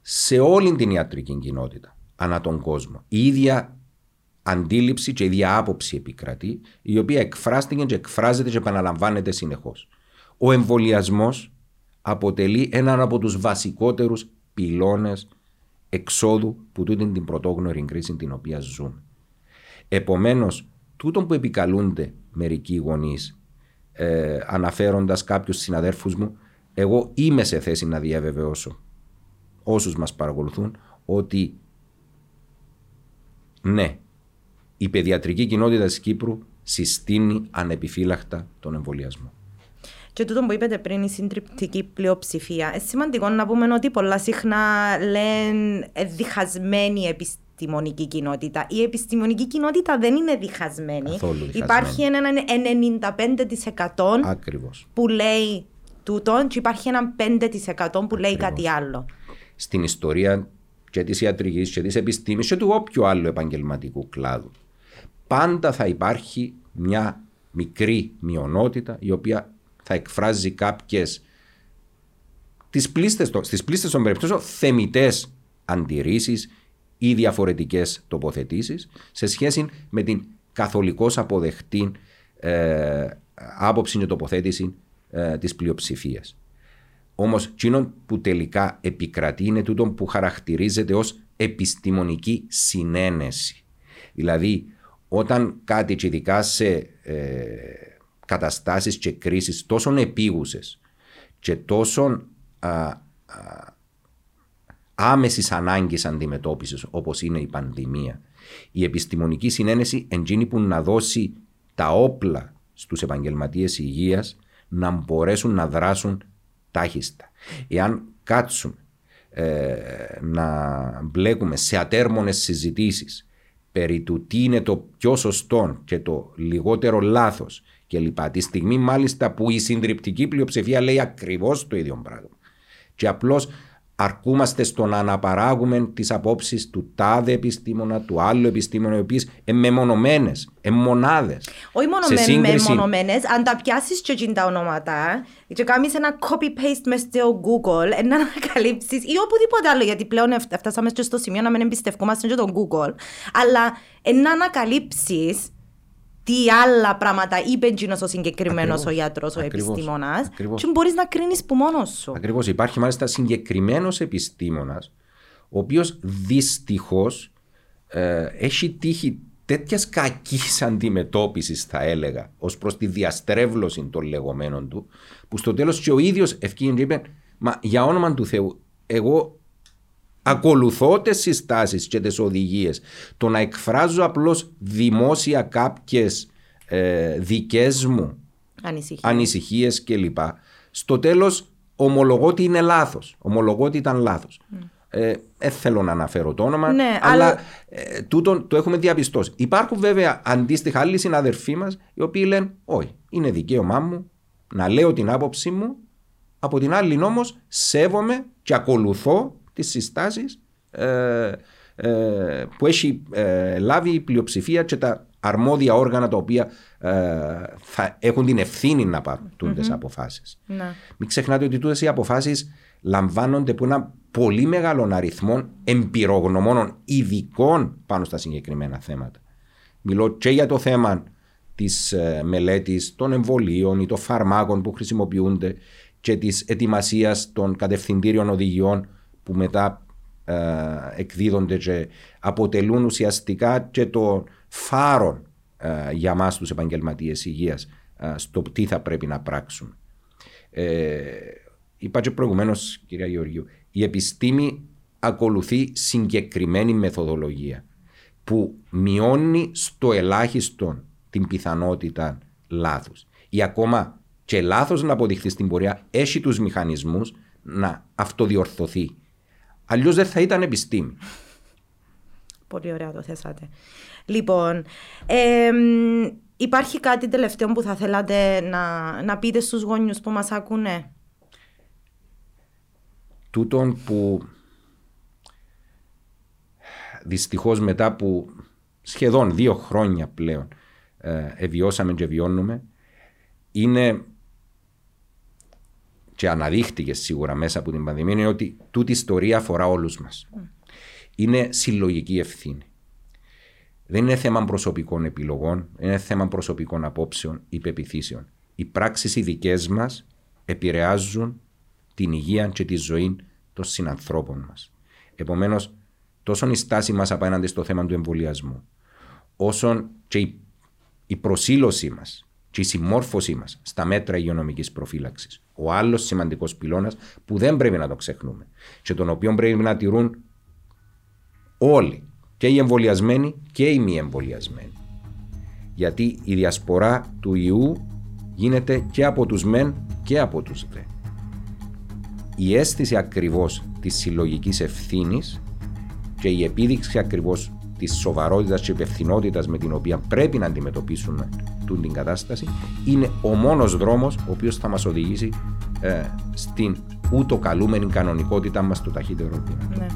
σε όλη την ιατρική κοινότητα ανά τον κόσμο, η ίδια αντίληψη και η ίδια άποψη επικρατεί, η οποία εκφράστηκε και εκφράζεται και επαναλαμβάνεται συνεχώς. Ο εμβολιασμός αποτελεί έναν από τους βασικότερους πυλώνες εξόδου που τούτη την πρωτόγνωρη κρίση την οποία ζούμε. Επομένως, τούτο που επικαλούνται μερικοί γονείς, ε, αναφέροντας κάποιους συναδέρφους μου, εγώ είμαι σε θέση να διαβεβαιώσω όσους μας παρακολουθούν ότι ναι, η παιδιατρική κοινότητα της Κύπρου συστήνει ανεπιφύλακτα τον εμβολιασμό. Και τούτο που είπατε πριν, η συντριπτική πλειοψηφία. Είναι σημαντικό να πούμε ότι πολλά συχνά λένε διχασμένη επιστημονική κοινότητα. Η επιστημονική κοινότητα δεν είναι διχασμένη. διχασμένη. Υπάρχει ένα 95% Ακριβώς. που λέει τούτο και υπάρχει ένα 5% που λέει κάτι άλλο. Στην ιστορία και της ιατρικής και της επιστήμης και του όποιου άλλου επαγγελματικού κλάδου πάντα θα υπάρχει μια μικρή μειονότητα η οποία θα εκφράζει κάποιες τις πλήστες, στις πλήστες των περιπτώσεων θεμητές αντιρρήσεις ή διαφορετικές τοποθετήσεις σε σχέση με την καθολικώς αποδεχτή ε, άποψη και τοποθέτηση ε, της πλειοψηφίας. Όμως, εκείνο που τελικά επικρατεί είναι τούτο που χαρακτηρίζεται ως επιστημονική συνένεση. Δηλαδή, όταν κάτι και ειδικά σε ε, καταστάσεις και κρίσεις τόσο επίγουσες και τόσο α, α, άμεσης ανάγκης αντιμετώπισης όπως είναι η πανδημία η επιστημονική συνένεση εντζήνει που να δώσει τα όπλα στους επαγγελματίες υγείας να μπορέσουν να δράσουν τάχιστα. Εάν κάτσουμε ε, να μπλέκουμε σε ατέρμονες συζητήσεις περί του τι είναι το πιο σωστό και το λιγότερο λάθος και λοιπά. Τη στιγμή μάλιστα που η συντριπτική πλειοψηφία λέει ακριβώς το ίδιο πράγμα. Και απλώς αρκούμαστε στο να αναπαράγουμε τις απόψεις του τάδε επιστήμονα, του άλλου επιστήμονα, οι οποίες είναι μεμονωμένες, μονάδες. Όχι μόνο μεμονωμένες, αν τα πιάσεις και εκείνα τα ονόματα και κάνεις ένα copy-paste μέσα στο Google, να ανακαλύψεις ή οπουδήποτε άλλο, γιατί πλέον φτάσαμε και στο σημείο να μην εμπιστευόμαστε και τον Google, αλλά να ανακαλύψεις τι άλλα πράγματα είπε εκείνος ο συγκεκριμένος ο γιατρός, ο επιστήμονας, και μπορείς να κρίνεις που μόνος σου; Ακριβώς. Υπάρχει μάλιστα συγκεκριμένος επιστήμονας, ο οποίος δυστυχώς ε, έχει τύχει τέτοιας κακής αντιμετώπισης, θα έλεγα, ως προς τη διαστρέβλωση των λεγόμενων του, που στο τέλος και ο ίδιος ευκαιρία είπε: Μα για όνομα του Θεού, εγώ Ακολουθώ τις συστάσεις και τις οδηγίες. Το να εκφράζω απλώς δημόσια κάποιες ε, δικές μου ανησυχίες κλπ. Στο τέλος ομολογώ ότι είναι λάθος. Ομολογώ ότι ήταν λάθος. Mm. Ε, δεν θέλω να αναφέρω το όνομα, ναι, αλλά, αλλά... Ε, τούτο το έχουμε διαπιστώσει. Υπάρχουν βέβαια αντίστοιχα άλλοι συναδελφοί μας οι οποίοι λένε: Όχι, είναι δικαίωμά μου να λέω την άποψή μου. Από την άλλη όμως σέβομαι και ακολουθώ τις συστάσεις ε, ε, που έχει ε, λάβει η πλειοψηφία και τα αρμόδια όργανα τα οποία θα έχουν την ευθύνη να πάρουν mm-hmm. τις αποφάσεις. Ναι. Μην ξεχνάτε ότι τούτες οι αποφάσεις λαμβάνονται από ένα πολύ μεγάλο αριθμό εμπειρογνωμόνων ειδικών πάνω στα συγκεκριμένα θέματα. Μιλώ και για το θέμα της μελέτης των εμβολίων ή των φαρμάκων που χρησιμοποιούνται και της ετοιμασίας των κατευθυντήριων οδηγιών που μετά ε, εκδίδονται και αποτελούν ουσιαστικά και το φάρο ε, για μας τους επαγγελματίες υγείας ε, στο τι θα πρέπει να πράξουν. Ε, είπα και προηγουμένως κυρία Γεωργίου, η επιστήμη ακολουθεί συγκεκριμένη μεθοδολογία που μειώνει στο ελάχιστο την πιθανότητα λάθους. Ή ακόμα και λάθος να αποδειχθεί στην πορεία έχει τους μηχανισμούς να αυτοδιορθωθεί Αλλιώς δεν θα ήταν επιστήμη. Πολύ ωραία το θέσατε. Λοιπόν, υπάρχει κάτι τελευταίο που θα θέλατε να, να πείτε στους γονιούς που μας ακούνε; Τούτον που δυστυχώς μετά που σχεδόν δύο χρόνια πλέον ε, εβιώσαμε και βιώνουμε είναι και αναδείχτηκε σίγουρα μέσα από την πανδημία είναι ότι τούτη η ιστορία αφορά όλους μας. Είναι συλλογική ευθύνη. Δεν είναι θέμα προσωπικών επιλογών, είναι θέμα προσωπικών απόψεων ή πεπιθήσεων. Οι πράξεις οι δικέ μας επηρεάζουν την υγεία και τη ζωή των συνανθρώπων μας. Επομένως, τόσο η στάση μας απέναντι στο θέμα του εμβολιασμού, όσο και η προσήλωσή μας και η συμμόρφωσή μας στα μέτρα υγειονομικής προφύλαξης. Ο άλλος σημαντικός πυλώνας που δεν πρέπει να το ξεχνούμε και τον οποίο πρέπει να τηρούν όλοι, και οι εμβολιασμένοι και οι μη εμβολιασμένοι. Γιατί η διασπορά του ιού γίνεται και από τους μεν και από τους δε. Η αίσθηση ακριβώς της συλλογικής ευθύνης και η επίδειξη ακριβώς της σοβαρότητας και υπευθυνότητας με την οποία πρέπει να αντιμετωπίσουμε την κατάσταση είναι ο μόνος δρόμος ο οποίος θα μας οδηγήσει ε, στην ούτω καλούμενη κανονικότητα μας το ταχύτερο δυνατό. Ναι.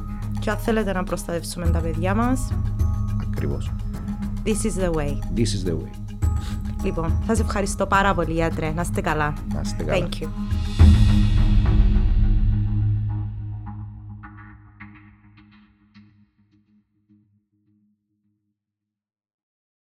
Και αν θέλετε να προστατεύσουμε τα παιδιά μας. Ακριβώς. This is the way. This is the way. Λοιπόν, θα σας ευχαριστώ πάρα πολύ, γιατρέ. Να είστε καλά. Να είστε καλά. Thank you.